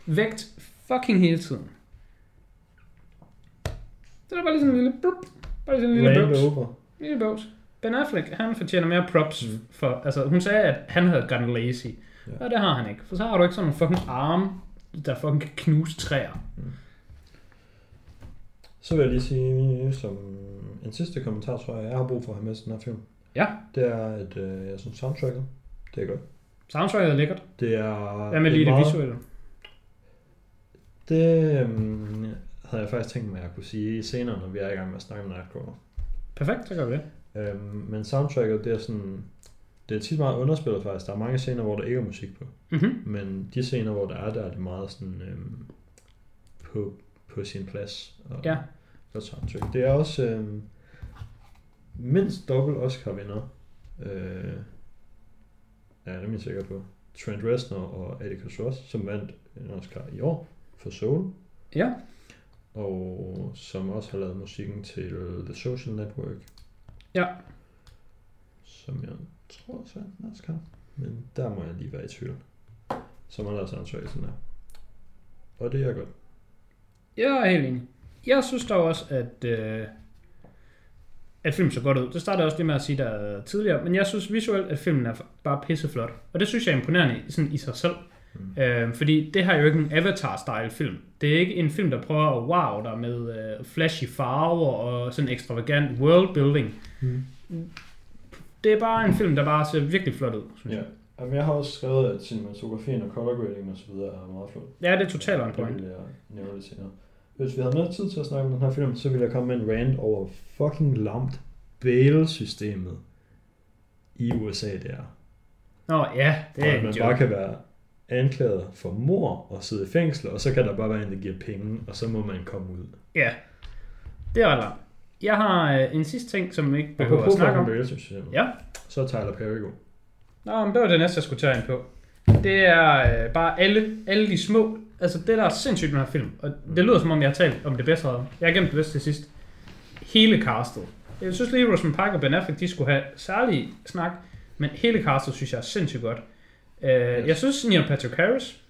Vægt fucking hele tiden. Det er bare lige sådan en lille brup. Bare lige sådan en lille bøvs. Lille bøvs. Ben Affleck, han fortjener mere props Mm. mm. for, altså hun sagde, at han havde gotten lazy. Ja. Og det har han ikke, for så har du ikke sådan nogle fucking arme, der fucking kan knuse træer. Så vil jeg lige sige, som en sidste kommentar, tror jeg, jeg har brug for at have med til den her film. Ja. Det er, at øh, jeg synes soundtracket, det er godt. Soundtracket er lækkert. Det er... Hvad med lige det meget- visuelle? Det øhm, havde jeg faktisk tænkt mig, at jeg kunne sige senere, når vi er i gang med at snakke om Nightcrawler. Perfekt, så gør vi det. Øhm, men soundtracket, det er sådan... Det er tit meget underspillet faktisk. Der er mange scener, hvor der ikke er musik på. Mm-hmm. Men de scener, hvor der er, der er det meget sådan øhm, på, på sin plads. Og Ja. Godt soundtrack. Det er også øhm, mindst dobbelt Oscar-vinder. Øh, det er jeg sikker på. Trent Reznor og Atticus Ross, som vandt en Oscar i år for Soul. Ja. Og som også har lavet musikken til The Social Network. Ja. Som jeg tror også vandt en Oscar. Men der må jeg lige være i tvivl. Som har lavet soundtrack sådan her. Og det er godt. Jeg er helt enig. Jeg synes dog også, at, øh, at filmen så godt ud. Det startede også lige med at sige der tidligere, men jeg synes visuelt, at filmen er bare pisseflot. Og det synes jeg er imponerende i- sådan i sig selv. Mm. Øh, fordi det her er jo ikke en Avatar-style film. Det er ikke en film, der prøver at wow dig med øh, flashy farver og sådan ekstravagant worldbuilding. Mm. Det er bare en film, der bare ser virkelig flot ud. Synes Ja. jeg. Jamen, jeg har også skrevet, at cinematografien og color grading og så videre er meget flot. ja, det er totalt on Det point. vil jeg nævne lidt senere. Hvis vi havde mere tid til at snakke om den her film, så ville jeg komme med en rant over fucking lamt bail-systemet i USA, det er. Nå ja, det Og er at en man joke. bare kan være anklaget for mor og sidde i fængsel, og så kan der bare være en, der giver penge, og så må man komme ud. Ja, det er ret. Jeg har øh, en sidste ting, som vi ikke Og behøver at snakke om. bail-systemet, Ja. så er Tyler Perry god. Nå, men det var det næste, jeg skulle tage ind på. Det er øh, bare alle, alle de små... Altså, det der er sindssygt med den her film, og det lyder som om, jeg har talt om det bedste. Jeg har gemt det bedste til sidst. Hele castet. Jeg synes lige, Rosamund Pike og Ben Affleck, de skulle have særlig snak, men hele castet synes jeg er sindssygt godt. Uh, yes. Jeg synes, Neil Patrick Harris,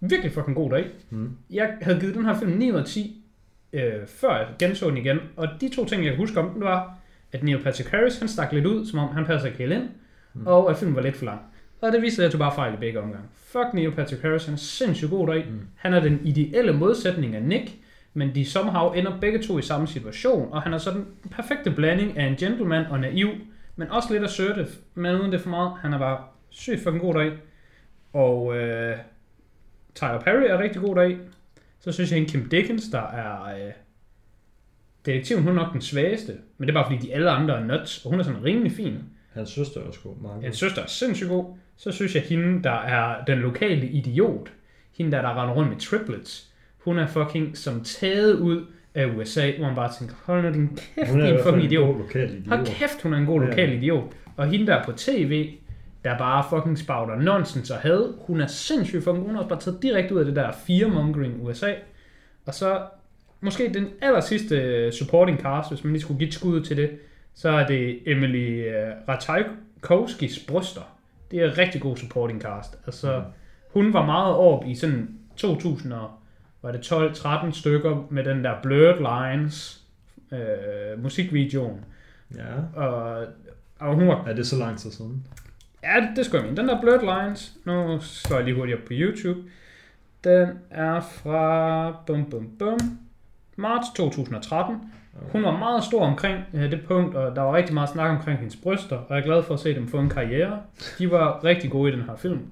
virkelig fucking god deri. Mm. Jeg havde givet den her film 9 ud af 10, øh, før jeg genså den igen. Og de to ting, jeg kan huske om den, var, at Neil Patrick Harris, han stak lidt ud, som om han passer ikke helt ind, Mm. mm. og at filmen var lidt for lang. Og det viste at jeg tog bare fejl i begge omgange. Fuck Neil Patrick Harris, han er sindssygt god deri. Mm. Han er den ideelle modsætning af Nick, men de somehow ender begge to i samme situation, og han er så den perfekte blanding af en gentleman og naiv, men også lidt assertive, men uden det for meget. Han er bare sygt fucking god deri. Og øh, Tyler Perry er rigtig god deri. Så synes jeg, at Kim Dickens, der er... Øh, detektiven, hun er nok den svageste, men det er bare fordi, de alle andre er nuts, og hun er sådan rimelig fin. Hans søster er også god. Jeg synes, der er sindssygt god. Så synes jeg, hende, der er den lokale idiot, hende der, der render rundt med triplets, hun er fucking som taget ud af USA, hvor man bare tænker, hold nu din kæft, Hun er din fucking idiot. lokal idiot. Hold kæft, hun er en god Ja. lokal idiot. Og hende der på tv, der bare fucking spouter nonsens og had, hun er sindssygt fucking. Hun har også bare taget direkte ud af det der fearmongering USA. Og så måske den aller sidste supporting cast, hvis man lige skulle give et skud til det, så er det Emily uh, Ratajkowskis bryster. Det er rigtig god supporting cast. Altså, Mm. hun var meget op i sådan 2000 og, var det 12-13 stykker med den der Blurred Lines øh, musikvideoen. Ja. Og, og hun var Er det så lang tid siden? Ja, det, det skulle jeg mene. Den der Blurred Lines, nu slår jeg lige hurtigt op på YouTube. Den er fra bum, bum, bum, marts 2013. Hun var meget stor omkring øh, det punkt, og der var rigtig meget snak omkring hendes bryster, og jeg er glad for at se dem få en karriere. De var rigtig gode i den her film.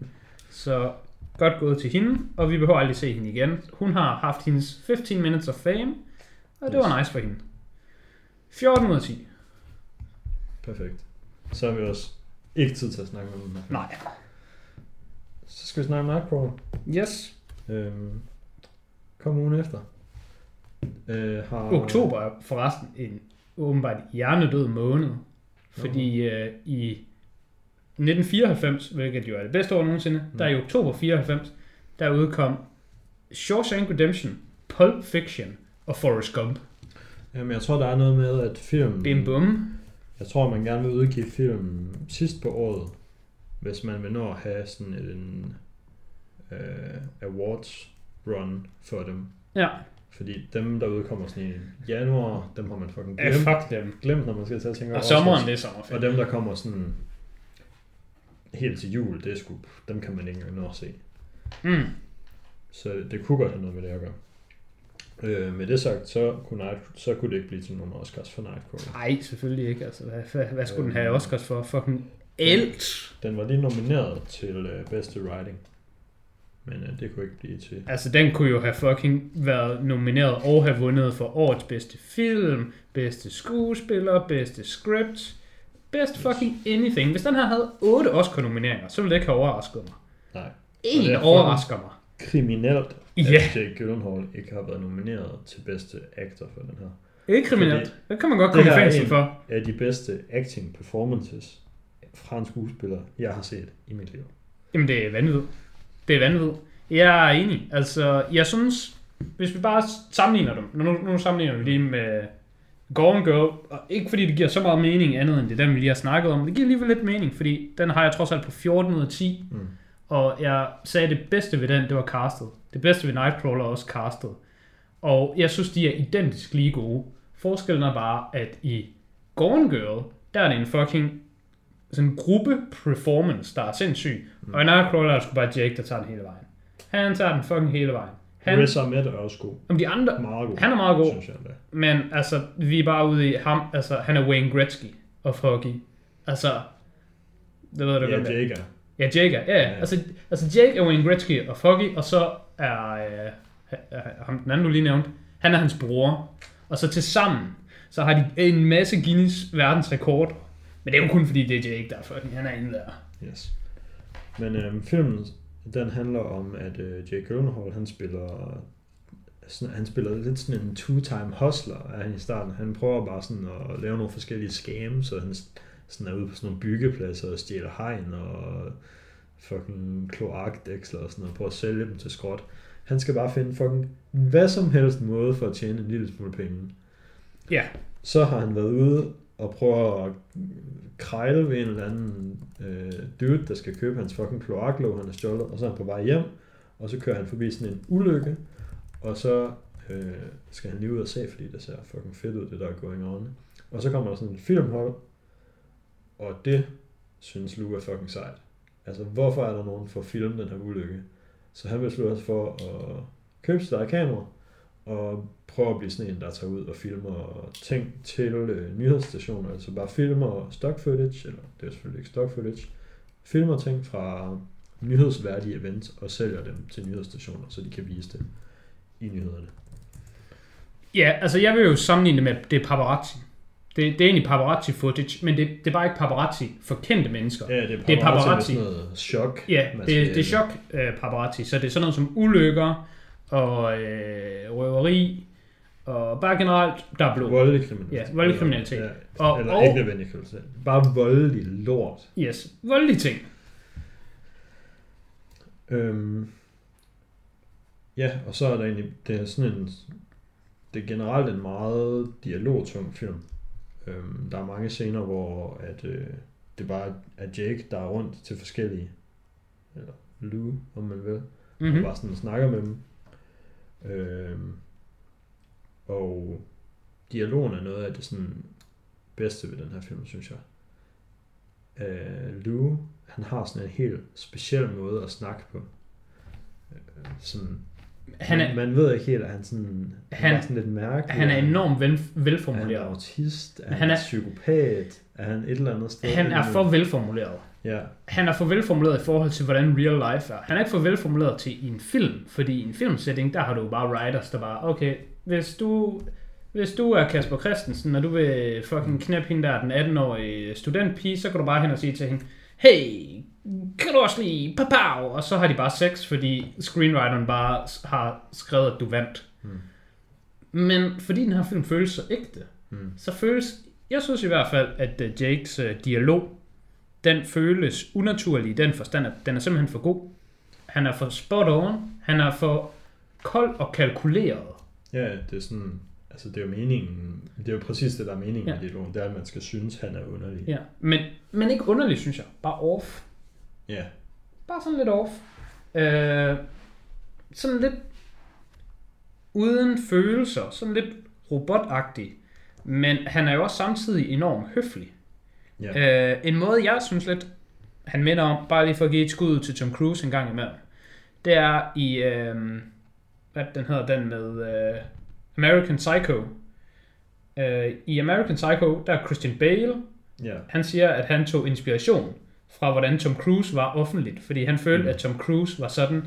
Så godt gået til hende, og vi behøver aldrig se hende igen. Hun har haft hendes 15 minutes of fame, og det var nice for hende. 14 ud af 10. Perfekt. Så har vi også ikke tid til at snakke om den. Nej. Så skal vi snakke om Nightcrawler. Yes. Øhm, kom ugen efter. Øh, har... Oktober er forresten en åbenbart hjernedød måned. Fordi øh, i 1994, hvilket jo er det bedste år nogensinde, Mm. der i oktober 94, der udkom Shawshank Redemption, Pulp Fiction og Forrest Gump. Jamen, jeg tror, der er noget med, at filmen... Bim bum. Jeg tror, man gerne vil udgive filmen sidst på året, hvis man vil nå at have sådan en øh, awards run for dem. Ja, Fordi dem, der udkommer sådan i januar, dem har man fucking glemt, fuck dem. glemt når man skal til at tænke Og over sommeren, Oscars. det er sommerferie. Og dem, der kommer sådan helt til jul, det er sgu, dem kan man ikke engang nå at se. Mm. Så det kunne godt have noget med det at gøre. Øh, med det sagt, så kunne, Night, så kunne det ikke blive til nogen Oscars for Nightcrawler. Nej, selvfølgelig ikke. Altså, hvad, hvad, hvad skulle den Øhm. have Oscars for? Fucking alt. Den var lige nomineret til øh, bedste writing. Men øh, det kunne ikke blive til. Altså, den kunne jo have fucking været nomineret og have vundet for årets bedste film, bedste skuespiller, bedste script, best fucking anything. Hvis den her havde otte Oscar-nomineringer, så ville det ikke have overrasket mig. Nej. En det er overrasker mig. Kriminelt, Ja. at Jake Gyllenhaal ikke har været nomineret til bedste actor for den her. Ikke kriminelt. Fordi Det kan man godt det komme i er fængsel for. Af de bedste acting performances fra en skuespiller, jeg har set i mit liv. Jamen, det er vanvittigt. Det er vanvittigt. Jeg er enig. Altså, jeg synes, hvis vi bare sammenligner dem, nu, nu sammenligner vi lige med Gone Girl, og ikke fordi det giver så meget mening andet end det dem, vi lige har snakket om, det giver alligevel lidt mening, fordi den har jeg trods alt på 14 ud af 10, Mm. og jeg sagde, at det bedste ved den, det var castet. Det bedste ved Nightcrawler er også castet. Og jeg synes, de er identisk lige gode. Forskellen er bare, at i Gone Girl, der er det en fucking sådan en gruppe performance, der er sindssyg. Mm. Og i Nightcrawler er det sgu bare Jake, der tager den hele vejen. Han tager den fucking hele vejen. Han, Riz Ahmed er også god. om de andre, Meget god. han er meget god. Synes jeg endda. men altså, vi er bare ude i ham, altså, han er Wayne Gretzky of hockey. Altså, det ved du Ja, godt, Jake er. Ja, Jake er. Ja, ja. Altså, altså Jake er Wayne Gretzky og Foggy, og så er øh, ham den anden, du lige nævnte, han er hans bror. Og så til sammen, så har de en masse Guinness verdensrekorder. Men det er jo kun fordi, det er Jake, der er fucking, han er inde der. Yes. Men øhm, filmen, den handler om, at øh, Jake Gyllenhaal, han spiller han spiller lidt sådan en two-time hustler er han i starten. Han prøver bare sådan at lave nogle forskellige scams, så han sådan er ude på sådan nogle byggepladser og stjæler hegn og fucking kloakdæksler og sådan noget, prøver at sælge dem til skrot. Han skal bare finde fucking hvad som helst måde for at tjene en lille smule penge. Ja, Så har han været ude og prøve at krejle ved en eller anden øh, dude, der skal købe hans fucking kloaklåg, han har stjålet, og så er han på vej hjem, og så kører han forbi sådan en ulykke, og så øh, skal han lige ud og se, fordi det ser fucking fedt ud, det der er going on. Og så kommer der sådan en filmhold, og det synes Luke er fucking sejt. Altså, hvorfor er der nogen for at filme den her ulykke? Så han beslutter sig for at købe sit eget kamera, og prøve at blive sådan en, der tager ud og filmer ting til øh, nyhedsstationer, altså bare filmer stock footage, eller det er selvfølgelig ikke stock footage, filmer ting fra nyhedsværdige events og sælger dem til nyhedsstationer, så de kan vise det i nyhederne. ja altså jeg vil jo sammenligne det med, det er paparazzi. Det, det er egentlig paparazzi footage, men det, det er bare ikke paparazzi for kendte mennesker. Ja, det er Det er paparazzi. med sådan noget chok. Ja, det, det er chok øh, paparazzi, så det er sådan noget som ulykker og øh, røveri og bare generelt, der er blod. Voldelig kriminalitet. Ja, voldelig kriminalitet. Ja, Og- eller og- ikke nødvendig kriminalitet. Bare voldelig lort. Yes, voldelige ting. Øhm, ja, og så er der egentlig, det er sådan en, det er generelt en meget dialogtung film. Øhm, der er mange scener, hvor at øh, det bare er Jake, der er rundt til forskellige, eller Lou, om man vil, mm-hmm. og bare sådan snakker med dem. Øhm, og dialogen er noget af det sådan bedste ved den her film, synes jeg. Øh, Lou, han har sådan en helt speciel måde at snakke på. Øh, sådan, Han er, man, man ved ikke helt, at han sådan, han, Han- er sådan lidt mærkelig. han er enormt vel, Er han velformuleret. autist? Er han, han er- psykopat? Er han et eller andet sted? Han er for velformuleret. Ja, Han er for velformuleret i forhold til, hvordan real life er. Han er ikke for velformuleret til i en film, fordi i en filmsetting, der har du bare writers, der bare, okay, hvis du, hvis du er Kasper Christensen, og du vil fucking knæppe hende der, den 18-årige studentpige, så kan du bare hen og sige til hende, hey, kan du også lige papav? Og så har de bare sex, fordi screenwriteren bare har skrevet, at du vandt. Mm. Men fordi den her film føles så ægte, Mm. så føles, jeg synes i hvert fald, at øh, Jakes øh, dialog, den føles unaturlig i den forstand, at den er simpelthen for god. Han er for spot on, han er for kold og kalkuleret. ja, det er sådan, altså det er jo meningen, det er jo præcis det, der er meningen Ja. med dialogen, det er, at man skal synes, han er underlig. Ja. Men, men ikke underligt, synes jeg. Bare off. ja. Bare sådan lidt off. Øh, sådan lidt uden følelser. Sådan lidt robotagtig. Men han er jo også samtidig enormt høflig. Ja. Øh, en måde, jeg synes lidt, han minder om, bare lige for at give et skud til Tom Cruise en gang imellem, det er i, øh, hvad den hedder, den med øh, American Psycho. Øh, I American Psycho, der er Christian Bale, ja. han siger, at han tog inspiration fra, hvordan Tom Cruise var offentligt, fordi han følte, Mm. at Tom Cruise var sådan,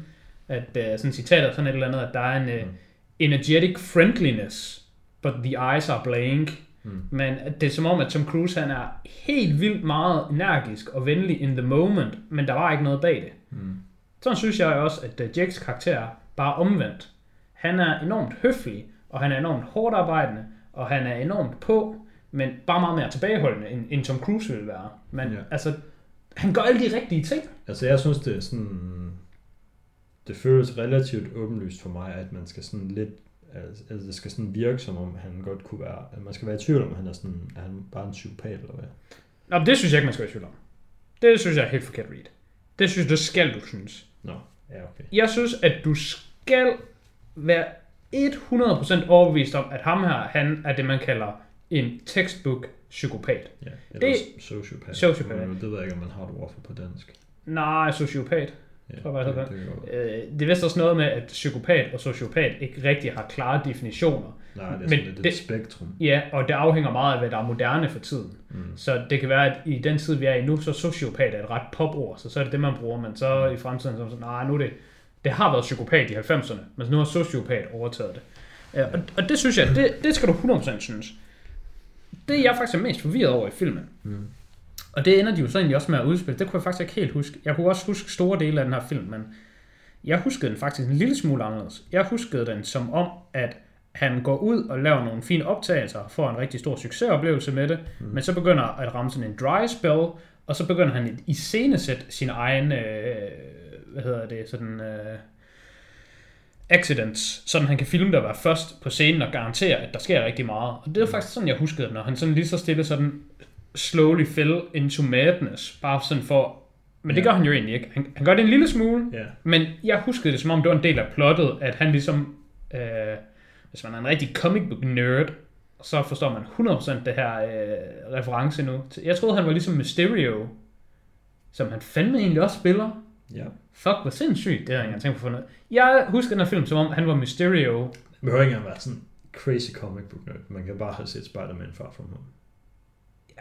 at uh, sådan citatet sådan et eller andet, at der er en uh, Mm. energetic friendliness, but the eyes are blank. Mm. Men det er som om, at Tom Cruise han er helt vildt meget energisk og venlig in the moment, men der var ikke noget bag det. Mm. Sådan synes jeg også, at uh, Jakes karakter er bare omvendt. Han er enormt høflig, og han er enormt hårdt arbejdende, og han er enormt på, men bare meget mere tilbageholdende, end, end Tom Cruise ville være. Men ja. altså, han gør alle de rigtige ting. Altså jeg synes, det er sådan, det føles relativt åbenlyst for mig, at man skal sådan lidt, altså altså, det skal sådan virke som om, han godt kunne være, at man skal være i tvivl om, han er sådan, er han bare en psykopat eller hvad? Nå, det synes jeg ikke, man skal være i tvivl om. Det synes jeg er helt forkert read. Det synes det skal du synes. Nå, ja okay. Jeg synes, at du skal være 100% overbevist om, at ham her, han er det, man kalder en textbook psykopat. Ja, eller Det- sociopat. Sociopat. Det ved jeg ikke, om man har et ord for på dansk. Nej, sociopat. Ja, Tror jeg, det, det det, Øh, det er vist også noget med, at psykopat og sociopat ikke rigtig har klare definitioner. Nej, det er Men sådan lidt det- et spektrum. Ja, og det afhænger meget af, hvad der er moderne for tiden. Mm. Så det kan være, at i den tid, vi er i nu, så sociopat er et ret popord, så så er det det, man bruger. Men så i fremtiden, så er sådan, nej, nu er det, det har været psykopat i 90'erne, men nu har sociopat overtaget det. Ja, og, og det synes jeg, det, det skal du 100% synes. Det jeg faktisk er mest forvirret over i filmen, Mm. Og det ender de jo så egentlig også med at udspille, det kunne jeg faktisk ikke helt huske. Jeg kunne også huske store dele af den her film, men jeg huskede den faktisk en lille smule anderledes. Jeg huskede den som om, at han går ud og laver nogle fine optagelser, får en rigtig stor succesoplevelse med det, mm. men så begynder at ramme sådan en dry spell, og så begynder han at iscenesætte sin egen, øh, hvad hedder det, sådan øh, accidents, sådan han kan filme og være først på scenen og garantere, at der sker rigtig meget. Og det er faktisk sådan, jeg huskede når han sådan lige så stille sådan slowly fell into madness, bare sådan for, men det Ja. gør han jo egentlig ikke. Han, han gør det en lille smule, Ja, men jeg huskede det som om, det var en del af plottet, at han ligesom, øh, hvis man er en rigtig comic book nerd, så forstår man 100% det her øh, reference nu. Jeg troede, han var ligesom Mysterio, som han fandme egentlig også spiller. ja. Fuck, hvor sindssygt, det har jeg ikke engang tænkt på for noget. Jeg husker den her film, som om han var Mysterio. Det behøver ikke engang være sådan crazy comic book nerd. Man kan bare have set Spider-Man far from home.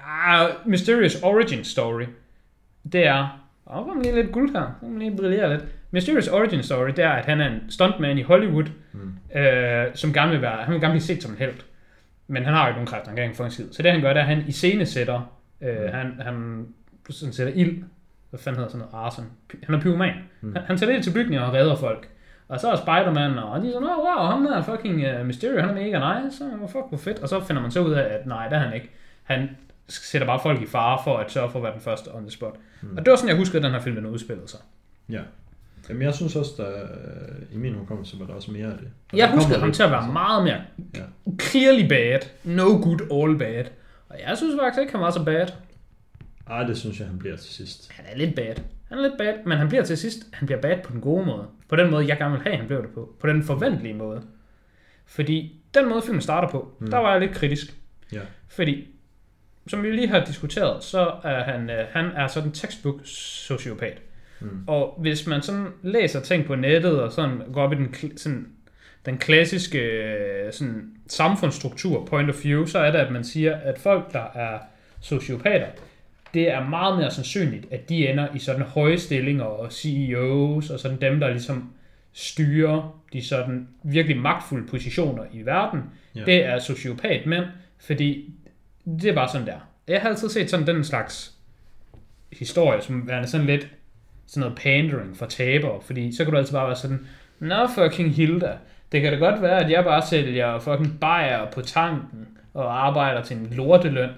Ja, Mysterious origin story, det er... Får man lige lidt guld her. Man lige brillere lidt. Mysterious origin story, det er, at han er en stuntman i Hollywood, Mm. øh, som gerne vil være, han vil gerne blive set som en held. Men han har jo ikke nogen kræfter, han kan ikke få en skid. Så det han gør, det er, at han iscenesætter, øh, Mm. han, han sådan sætter ild, hvad fanden hedder sådan noget, arson. Han er pyroman. Mm. Han, han sætter ild til bygninger og redder folk. Og så er Spider-Man, og de er sådan, oh, wow, ham der er fucking uh, Mysterio, han er mega nice, så fuck, hvor fedt. Og så finder man så ud af, at nej, det er han ikke. Han sætter bare folk i fare for at sørge for at være den første on the spot. Mm. Og det var sådan, jeg huskede, at den her film den udspillede sig. Ja. Jamen, jeg synes også, der i min hukommelse var der også mere af det. Og Jeg huskede kommer ham til at være altså. meget mere Ja. clearly bad. No good, all bad. Og jeg synes faktisk ikke, han var så bad. Ej, det synes jeg, han bliver til sidst. Han er lidt bad. Han er lidt bad, men han bliver til sidst, han bliver bad på den gode måde. På den måde, jeg gerne vil have, han blev det på. På den forventelige måde. Fordi den måde, filmen starter på, mm. der var jeg lidt kritisk. Ja. Fordi, som vi lige har diskuteret, så er han, øh, han er sådan en textbook sociopat. Mm. Og hvis man sådan læser ting på nettet og sådan går op i den, sådan, den klassiske øh, sådan, samfundsstruktur, point of view, så er det, at man siger, at folk, der er sociopater, det er meget mere sandsynligt, at de ender i sådan høje stillinger og CEOs og sådan dem, der ligesom styrer de sådan virkelig magtfulde positioner i verden. Ja. Det er sociopat mænd, fordi det er bare sådan der. Jeg har altid set sådan den slags historie, som værende sådan lidt sådan noget pandering for tabere, fordi så kan du altid bare være sådan, Nå fucking Hilda, det kan da godt være, at jeg bare sælger fucking bajer på tanken og arbejder til en lorteløn,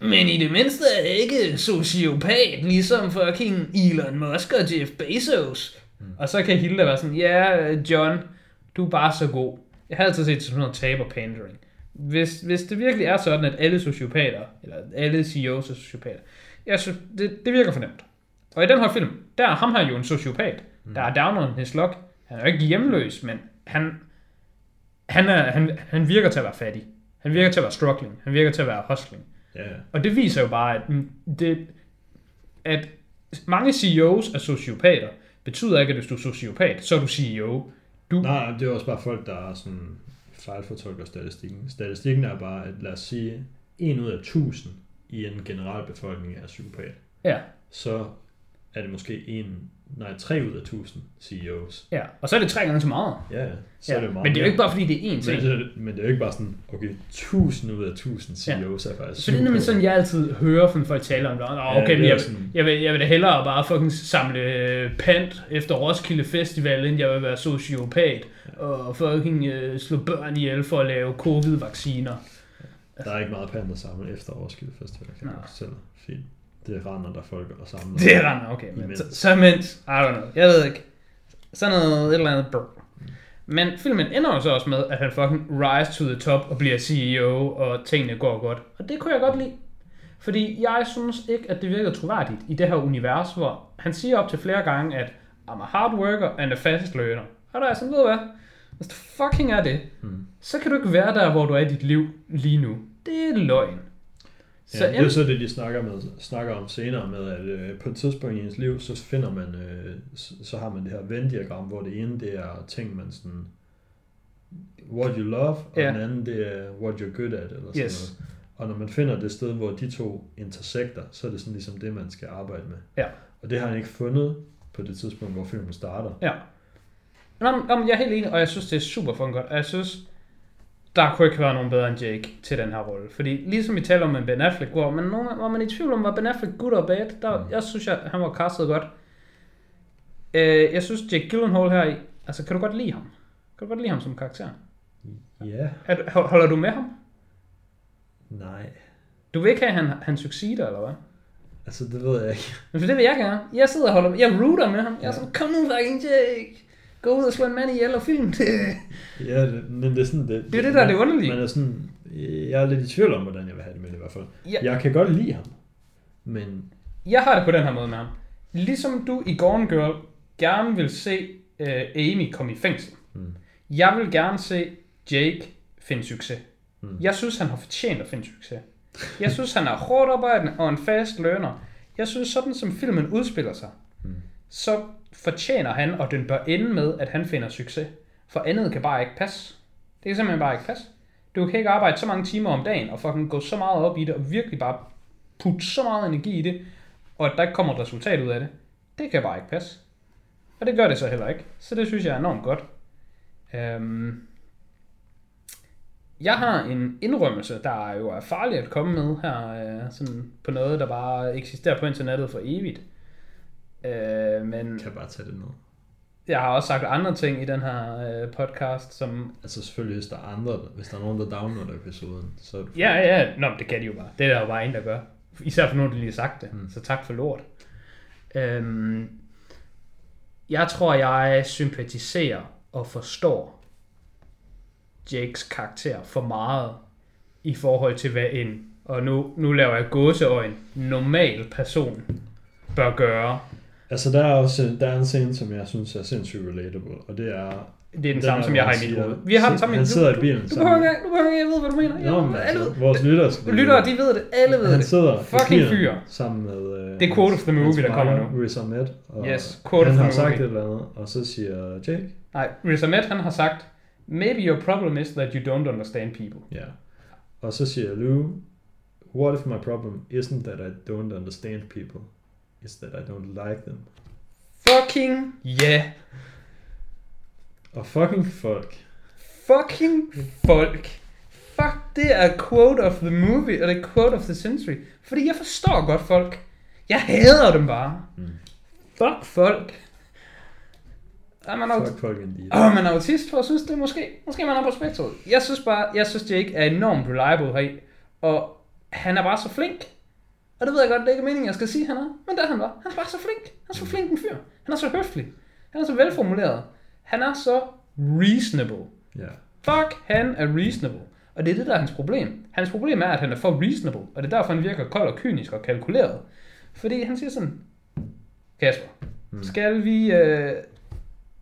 men i det mindste er jeg ikke sociopat, ligesom fucking Elon Musk og Jeff Bezos. Mm. Og så kan Hilda være sådan, ja, yeah, John, du er bare så god. Jeg har altid set sådan noget taber pandering. Hvis, hvis det virkelig er sådan, at alle sociopater, eller alle CEOs er sociopater, jeg synes, det, det virker for nemt. Og i den her film, der er ham her jo en sociopat, mm. der er down on his luck. Han er jo ikke hjemløs, men han, han, er, han, han virker til at være fattig. Han virker til at være struggling. Han virker til at være hustling. Ja, ja. Og det viser jo bare, at, mm, det, at mange CEOs er sociopater, betyder ikke, at hvis du er sociopat, så er du CEO. Du, Nej, det er også bare folk, der er sådan fejlfortolker statistikken. Statistikken er bare, at lad os sige, 1 ud af 1000 i en generel befolkning er psykopat. Ja, Så er det måske en, nej, 3 ud af 1000 CEOs. ja. Og så er det tre gange så meget. Ja, ja. Så ja. er det meget men det er jo ikke bare, fordi det er én ting. men det, men det er jo ikke bare sådan, okay, 1000 ud af 1000 CEOs er faktisk Så det er nemlig sådan, jeg altid hører fra folk tale om det. Ja, okay, det men er jeg, sådan- jeg, vil, jeg vil da hellere bare fucking samle pant efter Roskilde Festival, end jeg vil være sociopat og fucking øh, slå børn ihjel for at lave covid-vacciner. Der er ikke meget pand sammen efter Roskilde Festival, kan jeg selv. Fordi det render der folk og samler. Det er rent okay, men så, så mens, I don't know, jeg ved ikke, sådan noget, et eller andet brr. Men filmen ender jo så også med, at han fucking rise to the top og bliver CEO, og tingene går godt. Og det kunne jeg godt lide. Fordi jeg synes ikke, at det virker troværdigt i det her univers, hvor han siger op til flere gange, at I'm a hard worker and a fast learner. Og der er sådan, ved du hvad, hvis du fucking er det, Hmm. så kan du ikke være der, hvor du er i dit liv lige nu. Det er løgn. Ja, det er jo så det, de snakker, med, snakker om senere med, at øh, på et tidspunkt i ens liv, så finder man, øh, så, så har man det her Venn-diagram, hvor det ene, det er ting, man sådan, what you love, og Ja. den anden, det er what you're good at, eller sådan Yes. noget. Og når man finder det sted, hvor de to intersekter, så er det sådan ligesom det, man skal arbejde med. Ja. Og det har han ikke fundet på det tidspunkt, hvor filmen starter. Ja. Nå, nå, men jeg er helt enig, og jeg synes, det er super fucking godt. Og jeg synes, der kunne ikke være nogen bedre end Jake til den her rolle. Fordi ligesom vi taler om med Ben Affleck, hvor man, hvor man i tvivl om, var Ben Affleck good or bad, der, Mm. jeg synes, jeg, han var castet godt. Øh, jeg synes, Jake Gyllenhaal her i, altså kan du godt lide ham? Kan du godt lide ham som karakter? Ja, hold- holder du med ham? nej. Du vil ikke have, han, han succeeder, eller hvad? Altså, det ved jeg ikke. Men for det vil jeg gerne. Jeg sidder og holder med. Jeg rooter med ham. Jeg er Ja. sådan, kom nu fucking Jake. Gå ud og slå en mand ihjel og film det. Ja, det, men det er sådan, det, Det er det, der er det underlige. Man er sådan, jeg er lidt i tvivl om, hvordan jeg vil have det med det i hvert fald. Ja. Jeg kan godt lide ham, men Jeg har det på den her måde med ham. Ligesom du i Gone Girl gerne vil se uh, Amy komme i fængsel. Mm. Jeg vil gerne se Jake finde succes. Mm. Jeg synes, han har fortjent at finde succes. Jeg synes, han er hårdt arbejdende og en fast learner. Jeg synes, sådan som filmen udspiller sig, Mm. så fortjener han, og den bør ende med, at han finder succes. For andet kan bare ikke passe. Det kan simpelthen bare ikke passe. Du kan ikke arbejde så mange timer om dagen, og fucking gå så meget op i det, og virkelig bare putte så meget energi i det, og at der ikke kommer et resultat ud af det. Det kan bare ikke passe. Og det gør det så heller ikke. Så det synes jeg er enormt godt. Øhm, jeg har en indrømmelse, der jo er farlig at komme med her, øh, sådan på noget, der bare eksisterer på internettet for evigt. Øh, men jeg kan bare tage det ned. jeg har også sagt andre ting i den her øh, podcast, som... Altså selvfølgelig, hvis der er andre, hvis der er nogen, der downloader episoden, så er du Ja, ja, nå, det kan de jo bare. Det er der jo bare en, der gør. Især for nogen, der lige har sagt det. Mm. Så tak for lort. Øhm, jeg tror, jeg sympatiserer og forstår Jakes karakter for meget i forhold til, hvad en og nu, nu laver jeg gåseøjen, normal person bør gøre. Altså, der er også der er en scene, som jeg synes er sindssygt relatable, og det er... Det er den Den samme, som jeg har i han mit hoved. Vi har den samme i Han sidder i bilen Du sammen. behøver du behøver ikke, jeg ved, hvad du mener. Nå, men Jeg, altså, ved, vores lyttere skal lyttere, de ved det. Alle ved Han det. sidder Fucking fyr. sammen med... Øh, Det er quote of the movie, der kommer nu. Riz Ahmed. Og Yes, quote han of the har sagt movie. et eller andet, og så siger Jake, Nej, Riz Ahmed, han har sagt, maybe your problem is that you don't understand people. ja. Og så siger Lou, what if my problem isn't that I don't understand people, it's that I don't like them. Fucking yeah. Og fucking folk. Fucking folk. Fuck, det er quote of the movie, og det er quote of the century. Fordi jeg forstår godt folk. Jeg hader dem bare. Mm. Fuck folk. Er man, aut- folk indeed. Åh, man er autist, for jeg synes, det måske, måske man er på spektret. Jeg synes bare, jeg synes Jake er enormt reliable heri, og han er bare så flink. Og det ved jeg godt, det er ikke meningen, jeg skal sige, han er. Men det er han bare. Han er bare så flink. Han er så flink en fyr. Han er så høflig. Han er så velformuleret. Han er så reasonable. Ja. Fuck, han er reasonable. Og det er det, der er hans problem. Hans problem er, at han er for reasonable, og det er derfor, han virker kold og kynisk og kalkuleret. Fordi han siger sådan, Kasper, Mm. skal vi, øh,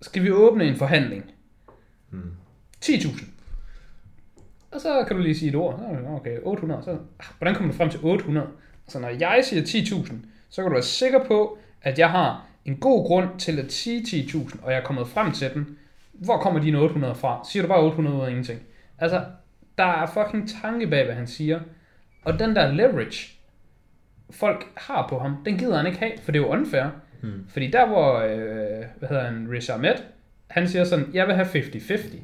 skal vi åbne en forhandling? Mm. 10.000. Og så kan du lige sige et ord. Er Okay, 800. Så, ah, hvordan kommer du frem til 800? Så når jeg siger 10.000, så kan du være sikker på, at jeg har en god grund til at sige 10.000, og jeg er kommet frem til den. Hvor kommer dine 800 fra? Siger du bare 800 ud af ingenting? Altså, der er fucking tanke bag, hvad han siger. Og den der leverage, folk har på ham, den gider han ikke have, for det er jo unfair. Mm. Fordi der hvor, øh, hvad hedder han, Riz Ahmed, han siger sådan, jeg vil have 50-50.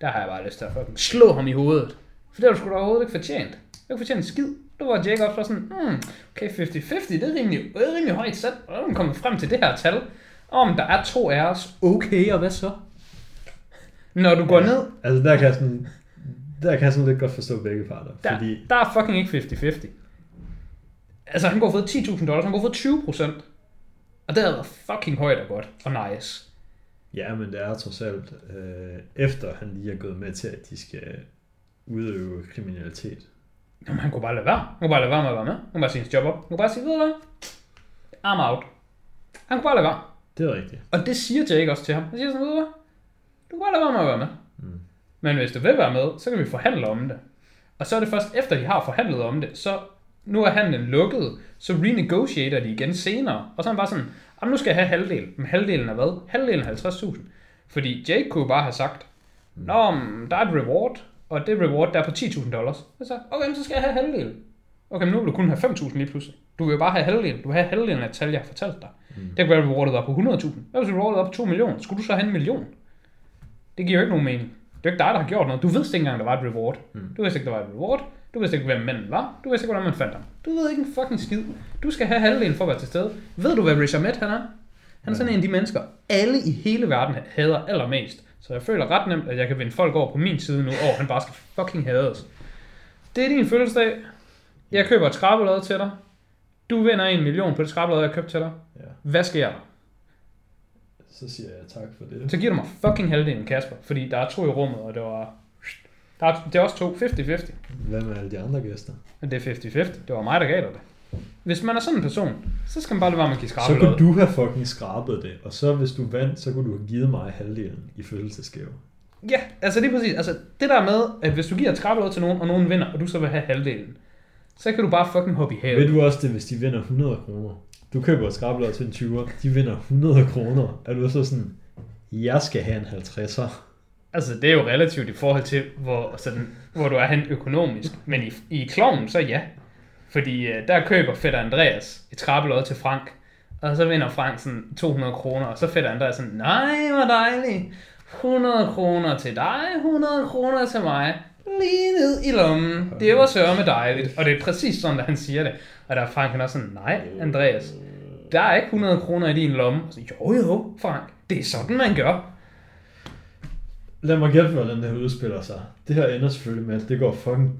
Der har jeg bare lyst til at fucking slå ham i hovedet. For det har du sgu da overhovedet ikke fortjent. Du har ikke fortjent en skid. Du var Jake også sådan, hmm, okay, 50-50, det er rimelig, det er rimelig højt sat. Og nu er man kommet frem til det her tal. Om der er to af os, okay, og hvad så? Når du går Ja. ned, Altså, der kan jeg sådan, der kan jeg sådan lidt godt forstå begge parter. der, Fordi, der er fucking ikke 50-50. Altså, han have fået 10.000 dollars, han have fået 20 procent. Og det havde været fucking højt og godt, og nice. ja, men det er trods alt, øh, efter han lige er gået med til, at de skal udøve kriminalitet. Jamen, han kunne bare lade være. Han kunne bare lade være med at være med. Han kunne bare sige hans job op. Han kunne bare sige, ved du hvad? I'm out. Han kunne bare lade være. Det er rigtigt. Og det siger Jake også til ham. Han siger sådan, ved du hvad? Du kan bare lade være med at være med. Mm. Men hvis du vil være med, så kan vi forhandle om det. Og så er det først efter, de har forhandlet om det, så nu er handlen lukket, så renegotiater de igen senere. Og så er han bare sådan, "Jamen, nu skal jeg have halvdelen. Men halvdelen er hvad? Halvdelen er 50.000. Fordi Jake kunne bare have sagt, Nå, men der er et reward, og det reward der er på 10.000 dollars. Så sagde jeg, okay, men så skal jeg have halvdelen. Okay, men nu vil du kun have 5.000 lige pludselig. Du vil jo bare have halvdelen. Du vil have halvdelen af et tal, jeg har fortalt dig. Mm. Det kan være, at rewardet var på 100.000. Hvad hvis rewardet var på 2 millioner? Skulle du så have en million? Det giver jo ikke nogen mening. Det er ikke dig, der har gjort noget. Du vidste ikke engang, der var et reward. Mm. Du vidste ikke, der var et reward. Du vidste ikke, hvem manden var. Du vidste ikke, hvordan man fandt ham. Du ved ikke en fucking skid. Du skal have halvdelen for at være til stede. Ved du, hvad Riz Ahmed han er? Han er sådan en af de mennesker, alle i hele verden hader allermest. Så jeg føler ret nemt, at jeg kan vinde folk over på min side nu, og han bare skal fucking hades. Det er din fødselsdag. Jeg køber et skrabelod til dig. Du vinder en million på det skrabelod, jeg har købt til dig. Ja. Hvad sker der? Så siger jeg tak for det. Så giver du mig fucking halvdelen, Kasper. Fordi der er to i rummet, og det var... Der er, det er også to. 50-50. Hvad med alle de andre gæster? Det er 50-50. Det var mig, der gav dig det. Hvis man er sådan en person, så skal man bare lade være med at give Så skrabelod. kunne du have fucking skrabet det, og så hvis du vandt, så kunne du have givet mig halvdelen i fødselsdagsgave. Ja, altså er præcis. Altså det der med, at hvis du giver et skrabelod til nogen, og nogen vinder, og du så vil have halvdelen, så kan du bare fucking hoppe i havet. Ved du også det, hvis de vinder 100 kroner? Du køber et skrabelod til en 20'er, de vinder 100 kroner. Er du så sådan, jeg skal have en 50'er? Altså, det er jo relativt i forhold til, hvor, sådan, hvor du er hen økonomisk. Men i, i klovnen, så ja. Fordi øh, der køber Fætter Andreas et trappelod til Frank. Og så vinder Frank sådan 200 kroner. Og så Fætter Andreas sådan, nej, hvor dejligt. 100 kroner til dig, 100 kroner til mig. Lige ned i lommen. Det var sørme dejligt. Og det er præcis sådan, at han siger det. Og der er Frank, han også sådan, nej, Andreas. Der er ikke 100 kroner i din lomme. Og så, jo, jo, Frank. Det er sådan, man gør. Lad mig gætte, hvordan det her udspiller sig. Det her ender selvfølgelig med, at det går fucking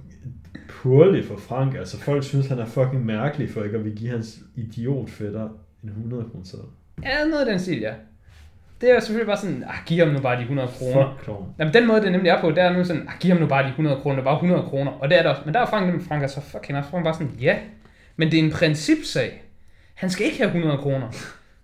poorly for Frank. Altså folk synes, han er fucking mærkelig for ikke at vil give hans idiotfætter en 100 kroner seddel. Ja, noget af den stil, ja. det er jo selvfølgelig bare sådan, ah, giv ham nu bare de 100 kroner. Fuck klovn. Jamen, den måde, det nemlig er på, det er nu sådan, ah, giv ham nu bare de 100 kroner, det er bare 100 kroner. Og det er det også. Men der er Frank, Frank er så fucking også, Frank bare sådan, ja, men det er en principsag. Han skal ikke have 100 kroner.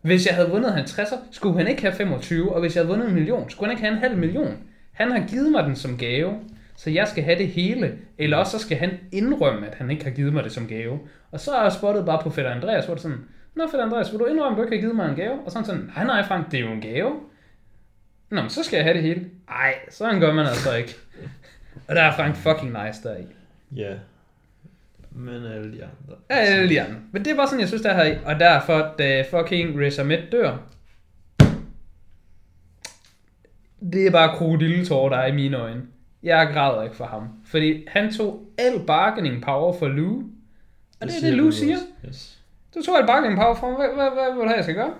Hvis jeg havde vundet 50'er, skulle han ikke have 25, og hvis jeg havde vundet en million, skulle han ikke have en halv million. Han har givet mig den som gave, så jeg skal have det hele. Eller også så skal han indrømme, at han ikke har givet mig det som gave. Og så er jeg spottet bare på Fætter Andreas, hvor det sådan, Nå Fætter Andreas, vil du indrømme, at du ikke har givet mig en gave? Og sådan sådan, nej nej Frank, det er jo en gave. Nå, men så skal jeg have det hele. Ej, sådan gør man altså ikke. Og der er Frank fucking nice der i. Ja. Men alle de andre. Alle de andre. Men det er bare sådan, jeg synes, der er i. Og derfor, da fucking Riz Ahmed dør, det er bare krokodilletår, der er i mine øjne. Jeg græder ikke for ham. Fordi han tog al bargaining power for Lou. Og det, er det, Lou siger. Yes. Du tog al bargaining power for ham. Hvad, hvad, hvad, hvad vil du have, jeg skal gøre?